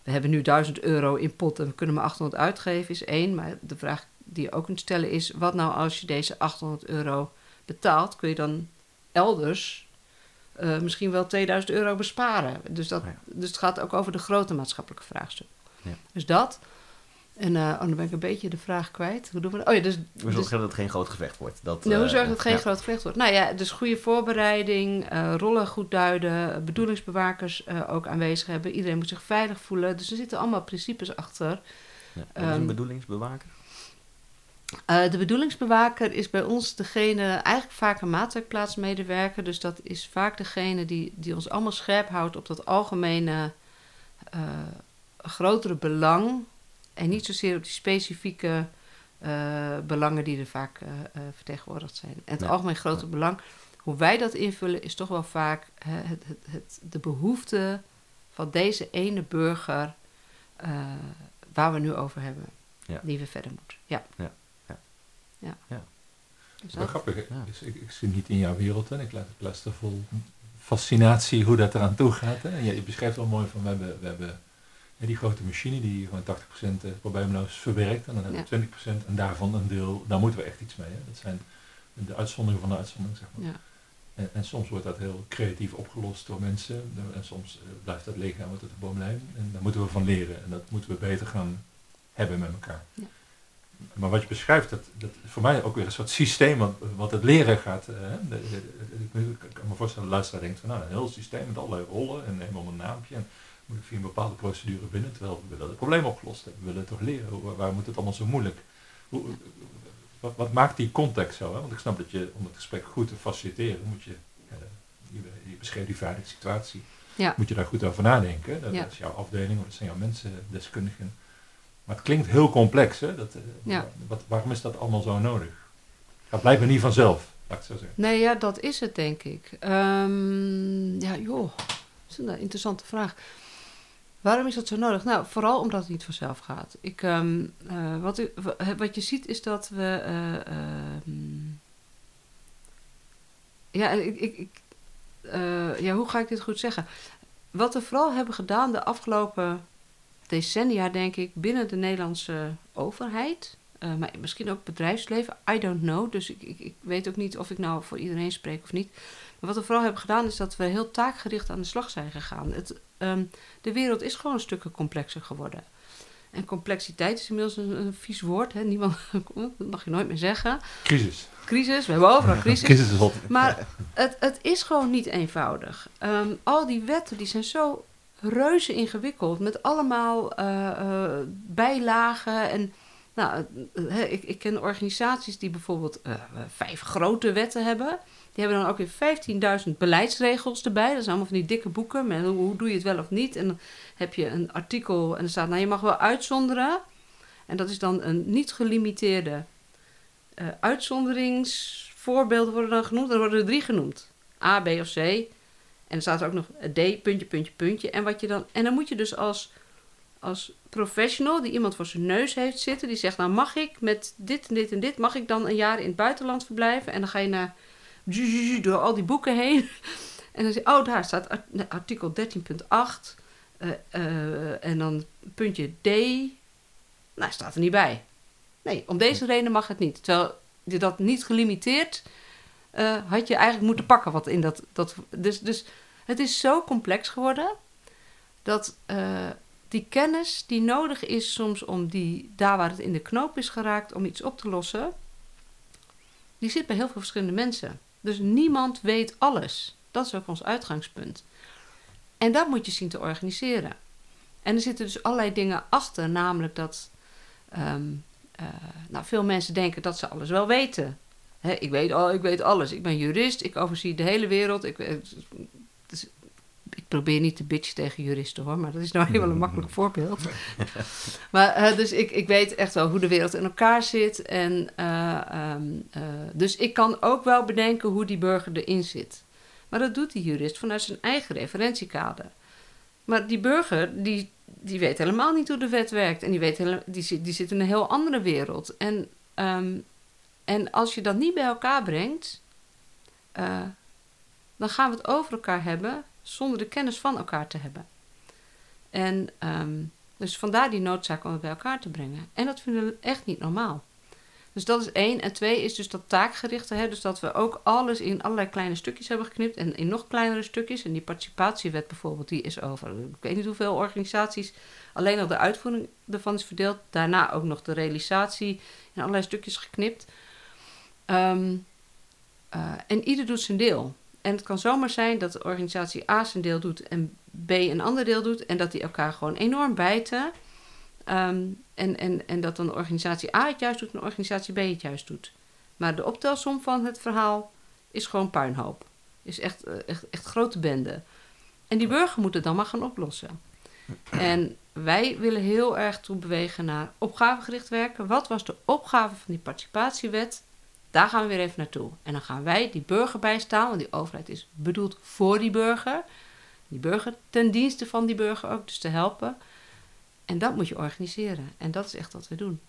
we hebben nu 1000 euro in pot en we kunnen maar 800 uitgeven, is één. Maar de vraag die je ook kunt stellen is, wat nou als je deze 800 euro betaalt, kun je dan elders eh, misschien wel 2000 euro besparen? Dus, dat, Ja. dus het gaat ook over de grote maatschappelijke vraagstuk. Ja. Dus dat. En eh, oh, dan ben ik een beetje de vraag kwijt. Hoe doen we dat? Oh ja, dus, We dus zorgen dat het geen groot gevecht wordt. Dat, nou, hoe eh, zorg je dat het geen ja. groot gevecht wordt? Nou ja, dus goede voorbereiding, eh, rollen goed duiden, bedoelingsbewakers ook aanwezig hebben. Iedereen moet zich veilig voelen. Dus er zitten allemaal principes achter. Ja. Wat is een Ehm, bedoelingsbewaker? De bedoelingsbewaker is bij ons degene, eigenlijk vaak een maatwerkplaatsmedewerker. Dus dat is vaak degene die, die ons allemaal scherp houdt op dat algemene grotere belang. En niet zozeer op die specifieke eh, belangen die er vaak vertegenwoordigd zijn. En het Ja. algemeen grote belang, hoe wij dat invullen, is toch wel vaak het, het, het, de behoefte van deze ene burger waar we nu over hebben. Ja. Die we verder moeten. Ja. Ja, ja. ja. Ja. Dus dat- grappig. Ja. Dus ik, ik zit niet in jouw wereld en ik laat het luisteren vol fascinatie hoe dat eraan toe gaat. Hè. En je, je beschrijft wel mooi van we hebben, we hebben die grote machine die gewoon 80% probleemloos verwerkt. En dan hebben we 20% en daarvan een deel, daar moeten we echt iets mee. Hè. Dat zijn de uitzonderingen van de uitzondering, zeg maar. ja. En, en soms wordt dat heel creatief opgelost door mensen. En soms eh, blijft dat liggen en wordt het een boomlijn. En daar moeten we van leren. En dat moeten we beter gaan hebben met elkaar. Ja. Maar wat je beschrijft, dat, dat is voor mij ook weer een soort systeem wat, wat het leren gaat. eh, hè. De- de- de- ik kan me voorstellen dat de luisteraar denkt van nou, een heel systeem met allerlei rollen en helemaal een naampje. En moet ik via een bepaalde procedure binnen, terwijl we willen het probleem opgelost hebben. We willen toch leren, hoe, waar moet het allemaal zo moeilijk? Hoe, wat, wat maakt die context zo? Hè? Want ik snap dat je, om het gesprek goed te faciliteren, moet je, eh, je, je beschreef die veilige situatie, Ja. moet je daar goed over nadenken. Dat, Ja. dat is jouw afdeling, of dat zijn jouw mensen, deskundigen. Maar het klinkt heel complex, hè? Dat, eh, Ja. wat, waarom is dat allemaal zo nodig? Het blijkbaar niet vanzelf, laat ik zo zeggen. Nee, ja, dat is het, denk ik. Ehm, ja, joh, dat is een interessante vraag. Waarom is dat zo nodig? Nou, vooral omdat het niet vanzelf gaat. Ik, ehm, eh, wat, wat je ziet is dat we. eh, ehm, ja, ik, ik, eh, ja, hoe ga ik dit goed zeggen? Wat we vooral hebben gedaan de afgelopen decennia, denk ik, binnen de Nederlandse overheid. maar misschien ook bedrijfsleven, I don't know. Dus ik, ik, ik weet ook niet of ik nou voor iedereen spreek of niet. Maar wat we vooral hebben gedaan is dat we heel taakgericht aan de slag zijn gegaan. Het, ehm, de wereld is gewoon een stukje complexer geworden. En complexiteit is inmiddels een, een vies woord. Hè? Niemand, <laughs> dat mag je nooit meer zeggen. Crisis. Crisis, we hebben overal <laughs> crisis. Crisis is. Maar het, het is gewoon niet eenvoudig. Ehm, al die wetten die zijn zo reuze ingewikkeld. Met allemaal eh, eh, bijlagen. En, nou, eh, ik, ik ken organisaties die bijvoorbeeld vijf grote wetten hebben. Die hebben dan ook weer 15.000 beleidsregels erbij. Dat zijn allemaal van die dikke boeken. Met hoe, doe je het wel of niet. En dan heb je een artikel en er staat... Nou, je mag wel uitzonderen. En dat is dan een niet gelimiteerde eh, uitzonderingsvoorbeelden worden dan genoemd. Er worden er drie genoemd. A, B of C. En er staat er ook nog D, puntje, puntje, puntje. En, wat je dan, en dan moet je dus als, als professional die iemand voor zijn neus heeft zitten... die zegt, nou mag ik met dit en dit en dit... mag ik dan een jaar in het buitenland verblijven? En dan ga je naar, door al die boeken heen. En dan je, oh daar staat art- artikel 13.8... eh, eh, en dan puntje D... Nou, staat er niet bij. Nee, om deze reden mag het niet. Terwijl je dat niet gelimiteerd eh, had je eigenlijk moeten pakken. Wat in dat, dat, dus, dus het is zo complex geworden dat die kennis die nodig is soms om die, daar waar het in de knoop is geraakt, om iets op te lossen, die zit bij heel veel verschillende mensen. Dus niemand weet alles. Dat is ook ons uitgangspunt. En dat moet je zien te organiseren. En er zitten dus allerlei dingen achter, namelijk dat ehm, eh, nou, veel mensen denken dat ze alles wel weten. Ik, weet al, ik weet alles. Ik ben jurist, ik overzie de hele wereld. Ik, ik probeer niet te bitchen tegen juristen hoor, maar dat is nou helemaal een makkelijk voorbeeld. <laughs> maar eh, dus ik, ik weet echt wel hoe de wereld in elkaar zit. En, eh, ehm, eh, dus ik kan ook wel bedenken hoe die burger erin zit. Maar dat doet die jurist vanuit zijn eigen referentiekader. Maar die burger, die, die weet helemaal niet hoe de wet werkt. En die, weet hele, die, zit, die zit in een heel andere wereld. En, ehm, en als je dat niet bij elkaar brengt, dan gaan we het over elkaar hebben zonder de kennis van elkaar te hebben. En ehm, dus vandaar die noodzaak om het bij elkaar te brengen. En dat vinden we echt niet normaal. Dus dat is één. En twee is dus dat taakgerichte. Hè? Dus dat we ook alles in allerlei kleine stukjes hebben geknipt. En in nog kleinere stukjes. En die participatiewet bijvoorbeeld, die is over. Ik weet niet hoeveel organisaties. Alleen al de uitvoering ervan is verdeeld. Daarna ook nog de realisatie in allerlei stukjes geknipt. Ehm, eh, en ieder doet zijn deel. En het kan zomaar zijn dat de organisatie A zijn deel doet en B een ander deel doet. En dat die elkaar gewoon enorm bijten. Ehm, en, en, en dat dan organisatie A het juist doet en organisatie B het juist doet. Maar de optelsom van het verhaal is gewoon puinhoop. Is echt, eh, echt, echt grote bende. En die burger moet het dan maar gaan oplossen. En wij willen heel erg toe bewegen naar opgavegericht werken. Wat was de opgave van die participatiewet? Daar gaan we weer even naartoe. En dan gaan wij die burger bijstaan, want die overheid is bedoeld voor die burger. Die burger ten dienste van die burger ook, dus te helpen. En dat moet je organiseren. En dat is echt wat we doen.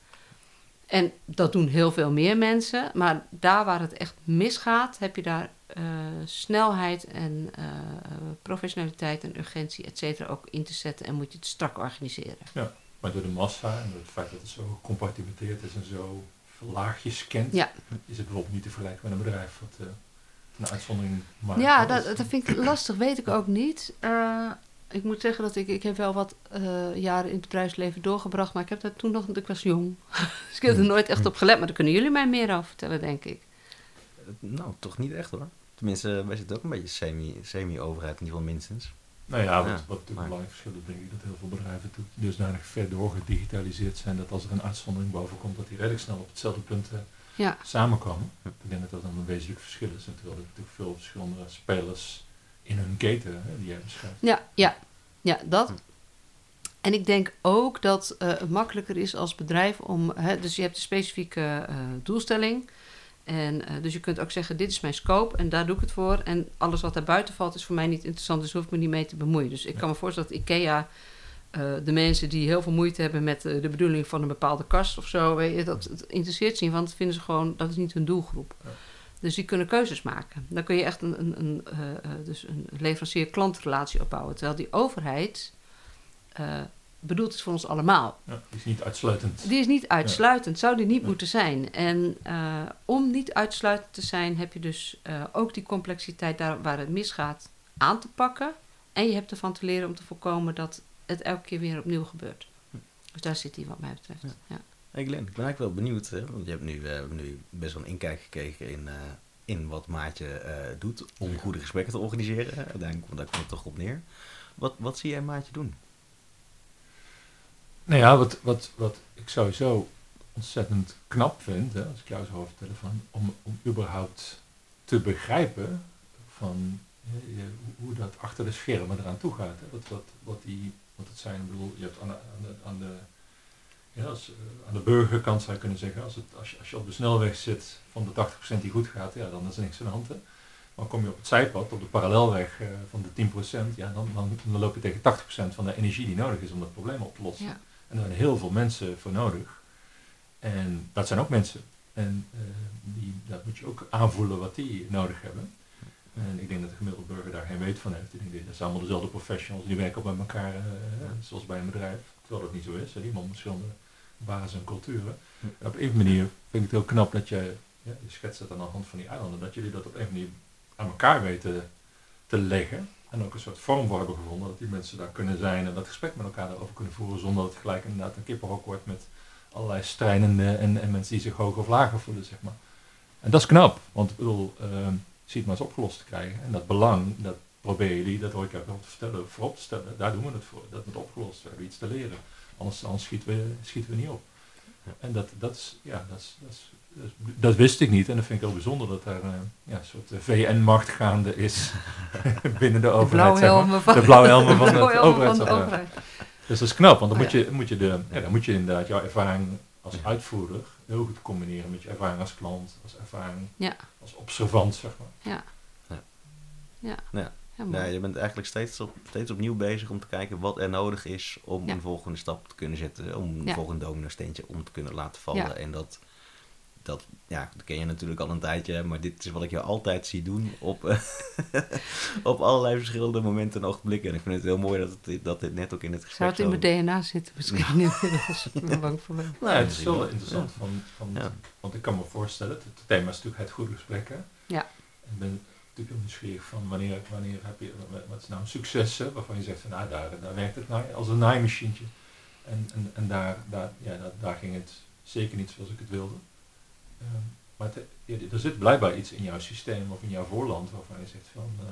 En dat doen heel veel meer mensen. Maar daar waar het echt misgaat, heb je daar uh, snelheid en uh, professionaliteit en urgentie, et cetera, ook in te zetten. En moet je het strak organiseren. Ja, maar door de massa en door het feit dat het zo gecompartimenteerd is en zo laagjes kent, ja. is het bijvoorbeeld niet te vergelijken met een bedrijf wat uh, een uitzondering maakt. Ja, dat, dat vind ik lastig, weet ik ook niet ik moet zeggen dat ik, ik heb wel wat uh, jaren in het bedrijfsleven doorgebracht, maar ik heb daar toen nog, ik was jong. <laughs> dus ik heb er Hmm. nooit echt op gelet, maar daar kunnen jullie mij meer over vertellen, denk ik. Nou, toch niet echt hoor. Tenminste, wij zitten ook een beetje semi- semi-overheid, in ieder geval minstens. Nou ja, wat, wat natuurlijk een belangrijk verschil is, denk ik dat heel veel bedrijven toe- dusdanig ver doorgedigitaliseerd zijn dat als er een uitzondering boven komt, dat die redelijk snel op hetzelfde punt eh, Ja, samenkomen. Ik denk dat dat dan een wezenlijk verschil is, en terwijl er natuurlijk veel verschillende spelers in hun keten hè, die jij beschrijft. ja, ja, ja, dat. En ik denk ook dat eh, het makkelijker is als bedrijf om, hè, dus je hebt een specifieke eh, doelstelling. En eh, dus je kunt ook zeggen, dit is mijn scope en daar doe ik het voor. En alles wat daar buiten valt is voor mij niet interessant, dus hoef ik me niet mee te bemoeien. Dus ik Ja. kan me voorstellen dat IKEA, eh, de mensen die heel veel moeite hebben met eh, de bedoeling van een bepaalde kast of zo, weet je, dat het interesseert ze niet, want dat vinden ze gewoon, dat is niet hun doelgroep. Ja. Dus die kunnen keuzes maken. Dan kun je echt een, een, een, dus een leverancier-klantrelatie opbouwen. Terwijl die overheid bedoeld is voor ons allemaal. Ja, die is niet uitsluitend. Die is niet uitsluitend, zou die niet Ja. moeten zijn. En eh, om niet uitsluitend te zijn, heb je dus eh, ook die complexiteit daar waar het misgaat aan te pakken. En je hebt ervan te leren om te voorkomen dat het elke keer weer opnieuw gebeurt. Dus daar zit hij wat mij betreft. Ja. Ja. Hey Glenn, ik ben eigenlijk wel benieuwd, hè, want je hebt nu, hebben nu best wel een inkijk gekregen in, eh, in wat Maatje eh, doet om goede gesprekken te organiseren. Uiteindelijk komt het toch op neer. Wat, wat zie jij Maatje doen? Nou ja, wat, wat, wat ik sowieso ontzettend knap vind, hè, als ik jou zo vertellen, om, om überhaupt te begrijpen van eh, hoe dat achter de schermen eraan toe gaat. Wat, wat, wat, die, wat het zijn, bedoel, je hebt aan de, aan de, ja, als, eh, aan de burgerkant zou je kunnen zeggen, als, het, als, je, als je op de snelweg zit van de 80% die goed gaat, ja, dan is er niks aan de hand. Maar kom je op het zijpad, op de parallelweg eh, van de 10%, ja, dan, dan, dan loop je tegen 80% van de energie die nodig is om dat probleem op te lossen. Ja. En daar zijn heel veel mensen voor nodig. En dat zijn ook mensen. En eh, die, dat moet je ook aanvoelen wat die nodig hebben. En ik denk dat de gemiddelde burger daar geen weet van heeft. Ik denk, dat zijn allemaal dezelfde professionals, die werken ook met elkaar, eh, zoals bij een bedrijf. Terwijl dat niet zo is. Man verschillende bazen en culturen. En op een manier vind ik het heel knap dat je, ja, je schetst het aan de hand van die eilanden, dat jullie dat op een manier aan elkaar weten te leggen. En ook een soort vorm voor hebben gevonden dat die mensen daar kunnen zijn en dat gesprek met elkaar daarover kunnen voeren zonder dat het gelijk inderdaad een kippenhok wordt met allerlei strijdende en, en mensen die zich hoger of lager voelen, zeg maar. En dat is knap, want ik bedoel, uh, zie het maar eens opgelost te krijgen. En dat belang, dat proberen jullie, dat hoor ik ook nog te vertellen, voorop te stellen. Daar doen we het voor. Dat moet opgelost, we hebben iets te leren. Anders, anders schieten, we, schieten we niet op. En dat, dat, is, ja, dat, is, dat, is, dat, is- dat wist ik niet en dat vind ik heel bijzonder dat daar eh, ja, een soort VN-macht gaande is <laughs> binnen de De overheid. zeg maar. blauwhelmen van De blauwhelmen van, de overheid. Dus dat is knap, want dan Oh, moet, je, moet je de, ja, dan moet je inderdaad jouw ervaring als uitvoerder heel goed combineren met je ervaring als klant, als ervaring Ja. als observant, zeg maar. Ja. Ja. Ja. Ja. Ja, mooi. Nee, je bent eigenlijk steeds, op, steeds opnieuw bezig om te kijken wat er nodig is om Ja. een volgende stap te kunnen zetten. Om een volgende domino-steentje om te kunnen laten vallen. Ja. En dat, dat, ja, dat ken je natuurlijk al een tijdje. Maar dit is wat ik je altijd zie doen op, eh, <laughs> op allerlei verschillende momenten en ogenblikken. En ik vind het heel mooi dat, het, dat dit net ook in het Zou gesprek het in mijn DNA zitten misschien <laughs> inmiddels? Ik ben bang voor mij. Nou, het is wel interessant, van, van, Ja. want ik kan me voorstellen, het, het thema is natuurlijk het goede gesprek. Hè? Ja. Ik ben natuurlijk heel nieuwsgierig van wanneer, wanneer heb je, wat- wat is nou een succes, hè, waarvan je zegt van nou, daar, daar werkt het nou als een naaimachientje. En, en, en daar, daar, ja, daar, daar ging het zeker niet zoals ik het wilde. Ehm, maar ja, er zit blijkbaar iets in jouw systeem of in jouw voorland waarvan je zegt van, eh,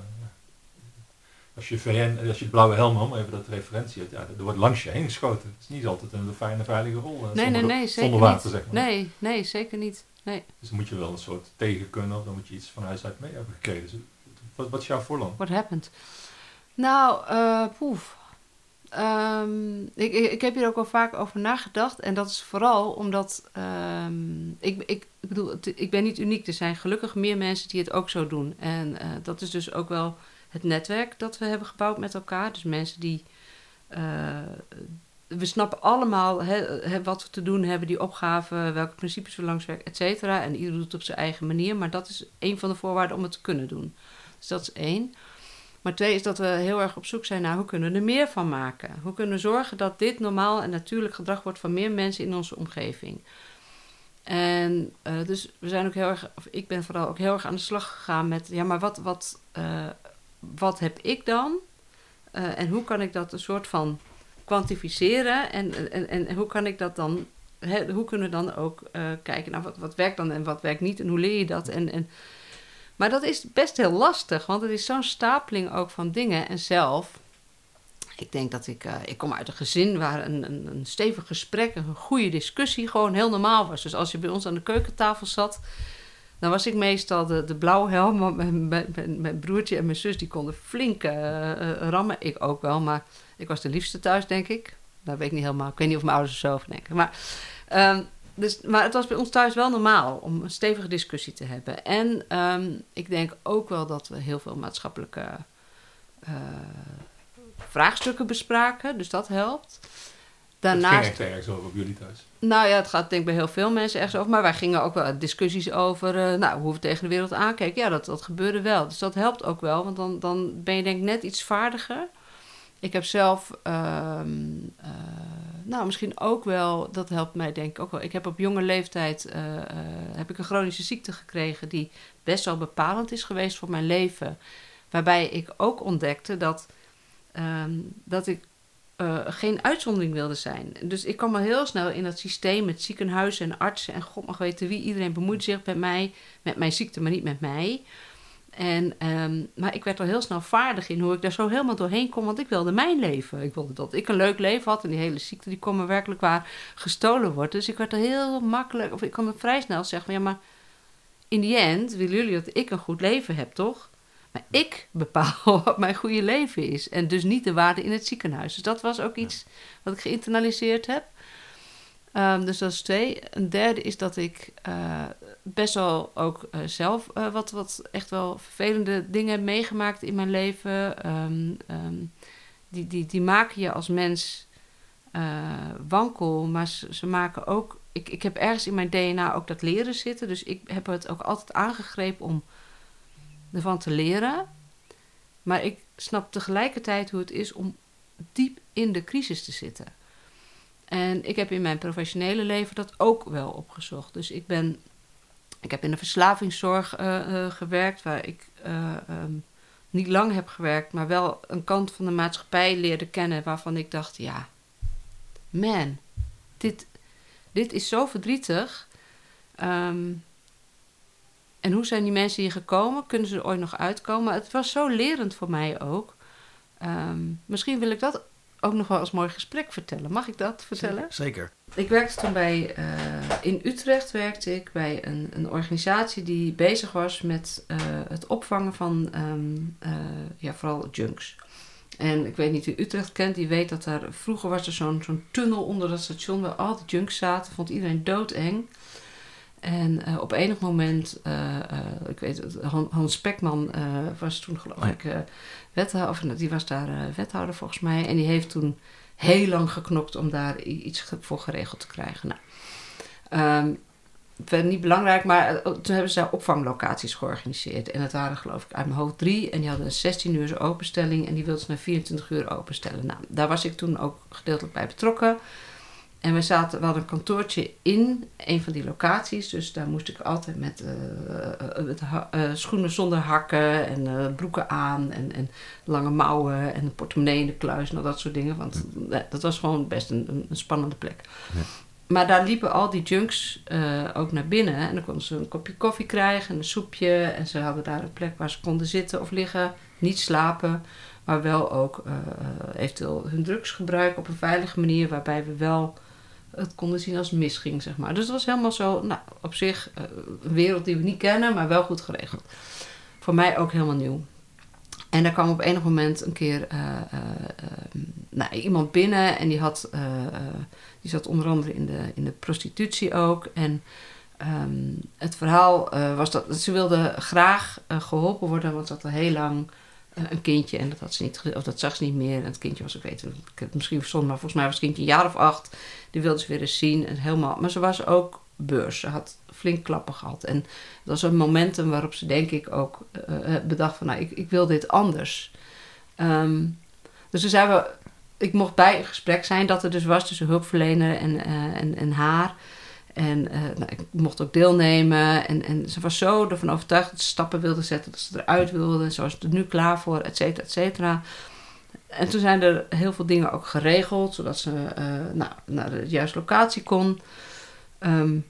als je VN, als je het blauwe helm, om even dat referentie hebt, ja, er wordt langs je heen geschoten. Het is niet altijd een fijne, veilige rol. eh, Nee, zonder, nee, nee, zeker zonder water, niet. zeg maar. Nee, nee, zeker niet. Nee. Dus dan moet je wel een soort tegen kunnen, of dan moet je iets van huis uit mee hebben gekregen. Dus, wat, wat is jouw voorland? What happened? Nou, eh poef. Ehm, ik, ik, heb hier ook wel vaak over nagedacht. En dat is vooral omdat. ehm, ik, ik, bedoel, ik ben niet uniek. Er zijn gelukkig meer mensen die het ook zo doen. En eh, dat is dus ook wel het netwerk dat we hebben gebouwd met elkaar. Dus mensen die. eh, we snappen allemaal wat we te doen hebben, die opgaven, welke principes we langs werken, et cetera. En ieder doet het op zijn eigen manier. Maar dat is een van de voorwaarden om het te kunnen doen. Dus dat is één. Maar twee is dat we heel erg op zoek zijn naar hoe kunnen we er meer van maken. Hoe kunnen we zorgen dat dit normaal en natuurlijk gedrag wordt van meer mensen in onze omgeving. En eh, dus we zijn ook heel erg, of ik ben vooral ook heel erg aan de slag gegaan met, ja, maar wat, wat, eh, wat heb ik dan? Eh, en hoe kan ik dat een soort van kwantificeren? En, en, en hoe kan ik dat dan, hoe kunnen we dan ook kijken naar wat, wat werkt dan en wat werkt niet en hoe leer je dat? En, en, maar dat is best heel lastig, want het is zo'n stapeling ook van dingen. En zelf, ik denk dat ik, eh, ik kom uit een gezin waar een, een, een stevig gesprek, een goede discussie gewoon heel normaal was. Dus als je bij ons aan de keukentafel zat, dan was ik meestal de, de blauwhelm. Want mijn, mijn, broertje en mijn zus die konden flink eh, eh, rammen. Ik ook wel, maar ik was de liefste thuis, denk ik. Dat weet ik niet helemaal. Ik weet niet of mijn ouders er zo over denken. Maar, ehm, dus, maar het was bij ons thuis wel normaal om een stevige discussie te hebben. En ehm, ik denk ook wel dat we heel veel maatschappelijke eh, vraagstukken bespraken. Dus dat helpt. Het ging Daarnaast echt ergens over op jullie thuis. nou ja, het gaat denk ik bij heel veel mensen ergens over. Maar wij gingen ook wel discussies over eh, nou, hoe we tegen de wereld aankeken. Ja, dat, dat gebeurde wel. Dus dat helpt ook wel, want dan, dan ben je denk ik net iets vaardiger. Ik heb zelf, ehm, eh, nou misschien ook wel, dat helpt mij denk ik ook wel. Ik heb op jonge leeftijd eh, eh, heb ik een chronische ziekte gekregen die best wel bepalend is geweest voor mijn leven. Waarbij ik ook ontdekte dat, ehm, dat ik eh, geen uitzondering wilde zijn. Dus ik kwam al heel snel in dat systeem met ziekenhuizen en artsen en god mag weten wie. Iedereen bemoeit zich met mij, met mijn ziekte, maar niet met mij. En, ehm, maar ik werd al heel snel vaardig in hoe ik daar zo helemaal doorheen kon, want ik wilde mijn leven. Ik wilde dat ik een leuk leven had en die hele ziekte die kon me werkelijk waar gestolen wordt. Dus ik werd er heel makkelijk, of ik kon er vrij snel zeggen van ja, maar in die end willen jullie dat ik een goed leven heb, toch? Maar ik bepaal <laughs> wat mijn goede leven is. En dus niet de waarde in het ziekenhuis. Dus dat was ook iets wat ik geïnternaliseerd heb. Ehm, dus dat is twee. Een derde is dat ik eh, best wel ook eh, zelf eh, wat, wat echt wel vervelende dingen meegemaakt in mijn leven. Ehm, ehm, die, die, die maken je als mens eh, wankel, maar ze, ze maken ook. Ik, ik heb ergens in mijn DNA ook dat leren zitten. Dus ik heb het ook altijd aangegrepen om ervan te leren. Maar ik snap tegelijkertijd hoe het is om diep in de crisis te zitten. En ik heb in mijn professionele leven dat ook wel opgezocht. Dus ik ben. Ik heb in de verslavingszorg eh, eh, gewerkt, waar ik eh, ehm, niet lang heb gewerkt, maar wel een kant van de maatschappij leerde kennen waarvan ik dacht: ja, man, dit, dit is zo verdrietig. Ehm, en hoe zijn die mensen hier gekomen? Kunnen ze er ooit nog uitkomen? Het was zo lerend voor mij ook. Ehm, misschien wil ik dat ook nog wel als mooi gesprek vertellen. Mag ik dat vertellen? Zeker. Ik werkte toen bij, eh, in Utrecht werkte ik bij een, een organisatie die bezig was met eh, het opvangen van ehm, eh, ja, vooral junks. En ik weet niet wie Utrecht kent, die weet dat daar vroeger was er zo'n zo'n tunnel onder dat station waar al die junks zaten. Vond iedereen doodeng. En eh, op enig moment, eh, eh, ik weet het, Han- Hans Spekman eh, was toen geloof Oh ik wethouder, of die was daar wethouder volgens mij. En die heeft toen heel lang geknokt om daar iets voor geregeld te krijgen. Nou, verder niet belangrijk, maar eh, toen hebben ze daar opvanglocaties georganiseerd. En het waren geloof ik uit mijn hoofd drie. En die hadden een 16 uur openstelling en die wilden ze naar 24 uur openstellen. Nou, daar was ik toen ook gedeeltelijk bij betrokken. En we zaten, we hadden een kantoortje in een van die locaties. Dus daar moest ik altijd met, met ha- eh, schoenen zonder hakken en broeken aan. En, en lange mouwen en een portemonnee in de kluis en al dat soort dingen. Want dat was gewoon best een, een- spannende plek. Ja. Maar daar liepen al die junks ook naar binnen. En dan konden ze een kopje koffie krijgen en een soepje. En ze hadden daar een plek waar ze konden zitten of liggen. Niet slapen. Maar wel ook uh, eventueel hun drugsgebruik op een veilige manier, waarbij we wel het konden zien als misging, zeg maar. Dus het was helemaal zo, nou, op zich uh, een wereld die we niet kennen, maar wel goed geregeld. Voor mij ook helemaal nieuw. En daar kwam op enig moment een keer uh, nou, iemand binnen en die, had, die zat onder andere in de, in de prostitutie ook. En um, het verhaal was dat ze wilde graag geholpen worden, want ze had al heel lang een kindje en dat, had ze niet, of dat zag ze niet meer. En het kindje was, ik weet het, misschien verzonnen, maar volgens mij was het kindje een jaar of acht. Die wilde ze weer eens zien. En helemaal, maar ze was ook beurs. Ze had flink klappen gehad. En dat was een momentum waarop ze denk ik ook uh, bedacht van... nou, ik, ik wil dit anders. Um, dus toen zijn we... Ik mocht bij een gesprek zijn dat er dus was tussen hulpverlener en, uh, en, en haar... En nou, ik mocht ook deelnemen. En, en ze was zo ervan overtuigd dat ze stappen wilde zetten, dat ze eruit wilde. En was er nu klaar voor, et cetera, et cetera. En toen zijn er heel veel dingen ook geregeld, zodat ze uh, nou, naar de juiste locatie kon. Um,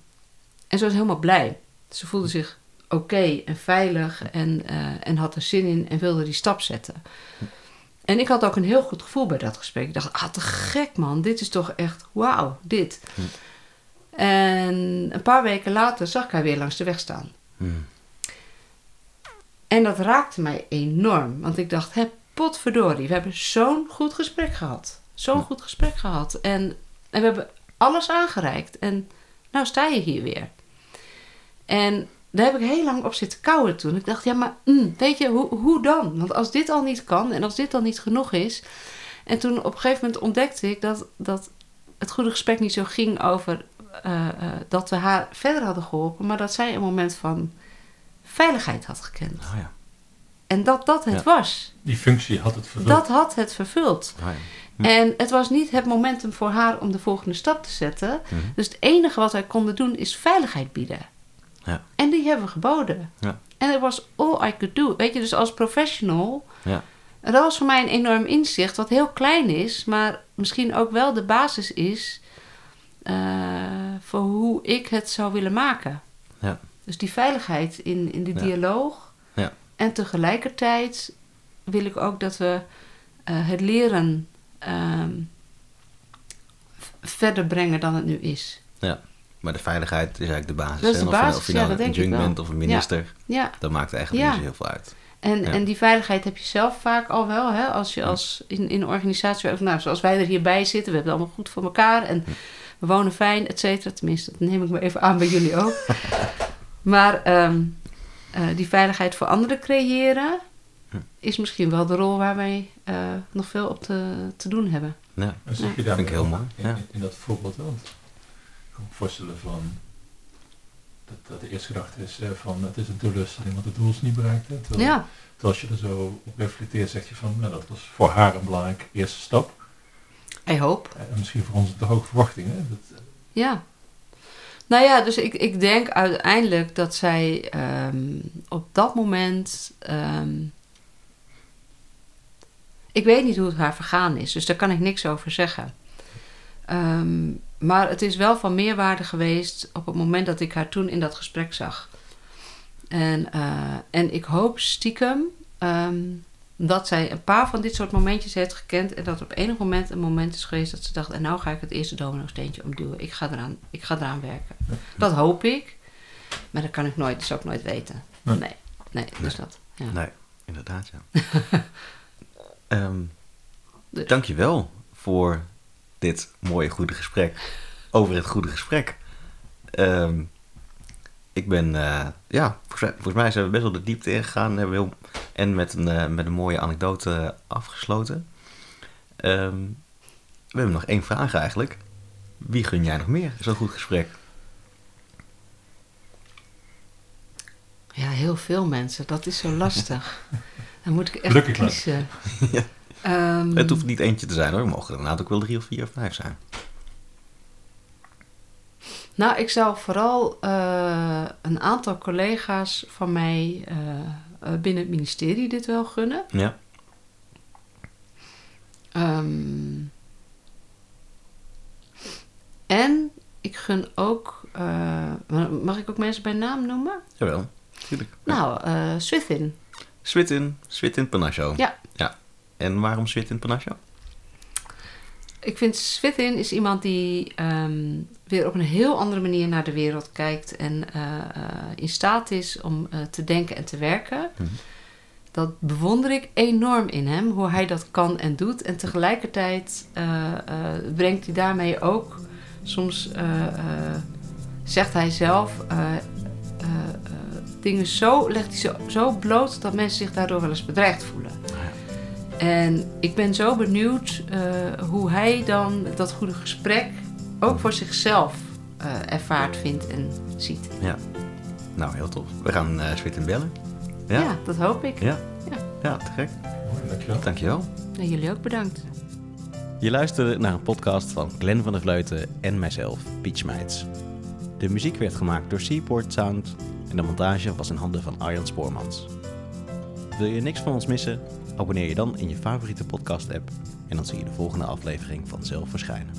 en ze was helemaal blij. Ze voelde zich oké okay en veilig en, uh, en had er zin in en wilde die stap zetten. En ik had ook een heel goed gevoel bij dat gesprek. Ik dacht, ah, te gek man, dit is toch echt wauw, dit. En een paar weken later zag ik haar weer langs de weg staan. Hm. En dat raakte mij enorm, want ik dacht, hè, potverdorie, we hebben zo'n goed gesprek gehad. Zo'n goed gesprek gehad. En, en we hebben alles aangereikt. En nou sta je hier weer. En daar heb ik heel lang op zitten kouwen toen. Ik dacht, ja, maar mm, weet je, hoe, hoe dan? Want als dit al niet kan en als dit al niet genoeg is. En toen op een gegeven moment ontdekte ik dat, dat het goede gesprek niet zo ging over uh, uh, dat we haar verder hadden geholpen, maar dat zij een moment van veiligheid had gekend. Oh ja. En dat dat het ja. was. Die functie had het vervuld. Dat had het vervuld. Oh ja. hm. En het was niet het momentum voor haar om de volgende stap te zetten. Hm. Dus het enige wat wij konden doen is veiligheid bieden. Ja. En die hebben we geboden. Ja. En dat was all I could do. Weet je, dus als professional. Ja. Dat was voor mij een enorm inzicht, wat heel klein is, maar misschien ook wel de basis is uh, voor hoe ik het zou willen maken. Ja. Dus die veiligheid in, in de Ja. dialoog. Ja. En tegelijkertijd wil ik ook dat we uh, het leren ehm, verder brengen dan het nu is. Maar de veiligheid is eigenlijk de basis. Dat is hè? de Of je- basis, of je ja, nou een junk bent of een minister, Ja, dat maakt eigenlijk Ja. niet zo heel veel uit. en, Ja. en die veiligheid heb je zelf vaak al wel. Hè? Als je als in, in een organisatie, of nou, zoals wij er hierbij zitten, we hebben het allemaal goed voor elkaar en we wonen fijn, et cetera. Tenminste, dat neem ik me even aan bij jullie ook. <laughs> maar ehm, eh, die veiligheid voor anderen creëren is misschien wel de rol waar wij eh, nog veel op te, te doen hebben. Ja. Zeg je vind daar ik heel mooi, In, ja. in dat voorbeeld wel. Ik kan me voorstellen van dat, dat de eerste gedachte is eh, van het is een teleurstelling, want het doel is niet bereikt. Hè? Terwijl, Ja, terwijl als je er zo op reflecteert, zeg je van nou, dat was voor haar een belangrijke eerste stap. I hope. Eh, En misschien voor ons te hoge verwachtingen. Dat, Ja. Nou ja, dus ik, ik denk uiteindelijk dat zij ehm, op dat moment. ehm, ik weet niet hoe het haar vergaan is, dus daar kan ik niks over zeggen. Ehm, maar het is wel van meerwaarde geweest op het moment dat ik haar toen in dat gesprek zag. En, eh, en ik hoop stiekem dat zij een paar van dit soort momentjes heeft gekend. En dat er op enig moment een moment is geweest dat ze dacht: en nou ga ik het eerste domino-steentje omduwen. Ik ga eraan, ik ga eraan werken. Dat hoop ik. Maar dat kan ik nooit, dus ook nooit weten. Nee. Nee, nee, dus dat. Ja. Nee, inderdaad, ja. <laughs> Ehm Dus- dankjewel voor dit mooie, goede gesprek over het goede gesprek. Ehm, ik ben, eh, ja, volgens mij, volgens mij zijn we best wel de diepte ingegaan hebben we heel, en met een, eh, met een mooie anekdote afgesloten. Ehm, we hebben nog één vraag eigenlijk. Wie gun jij nog meer zo'n goed gesprek? Ja, heel veel mensen. Dat is zo lastig. <laughs> Dan moet ik echt Gelukkig kiezen. <laughs> Ja. Ehm, Het hoeft niet eentje te zijn hoor, we mogen er inderdaad ook wel drie of vier of vijf zijn. Nou, ik zou vooral eh, een aantal collega's van mij eh, binnen het ministerie dit wel gunnen. Ja, Ehm, en ik gun ook. eh, mag ik ook mensen bij naam noemen? jawel, tuurlijk. Ja. Nou, eh Swithin. Switin, Switin Panasho. Ja. Ja, En waarom Switin Panasio? Ik vind Switin is iemand die ehm, weer op een heel andere manier naar de wereld kijkt en eh, eh, in staat is om eh, te denken en te werken. Mhm. Dat bewonder ik enorm in hem, hoe hij dat kan en doet. En tegelijkertijd brengt hij daarmee ook soms, zegt hij zelf, dingen zo, legt hij zo, zo bloot dat mensen zich daardoor wel eens bedreigd voelen. En ik ben zo benieuwd eh, hoe hij dan dat goede gesprek ook voor zichzelf eh, ervaart, vindt en ziet. Nou, heel tof. We gaan uh, Switin bellen. Ja, Ja? dat hoop ik. Ja. Ja. Ja, te gek. Mooi, dankjewel. Dankjewel. En jullie ook bedankt. Je luisterde naar een podcast van Glenn van der Vleuten en mijzelf, Peach Meits. De muziek werd gemaakt door Seaport Sound en de montage was in handen van Arjan Spoormans. Wil je niks van ons missen? Abonneer je dan in je favoriete podcast-app en dan zie je de volgende aflevering vanzelf verschijnen.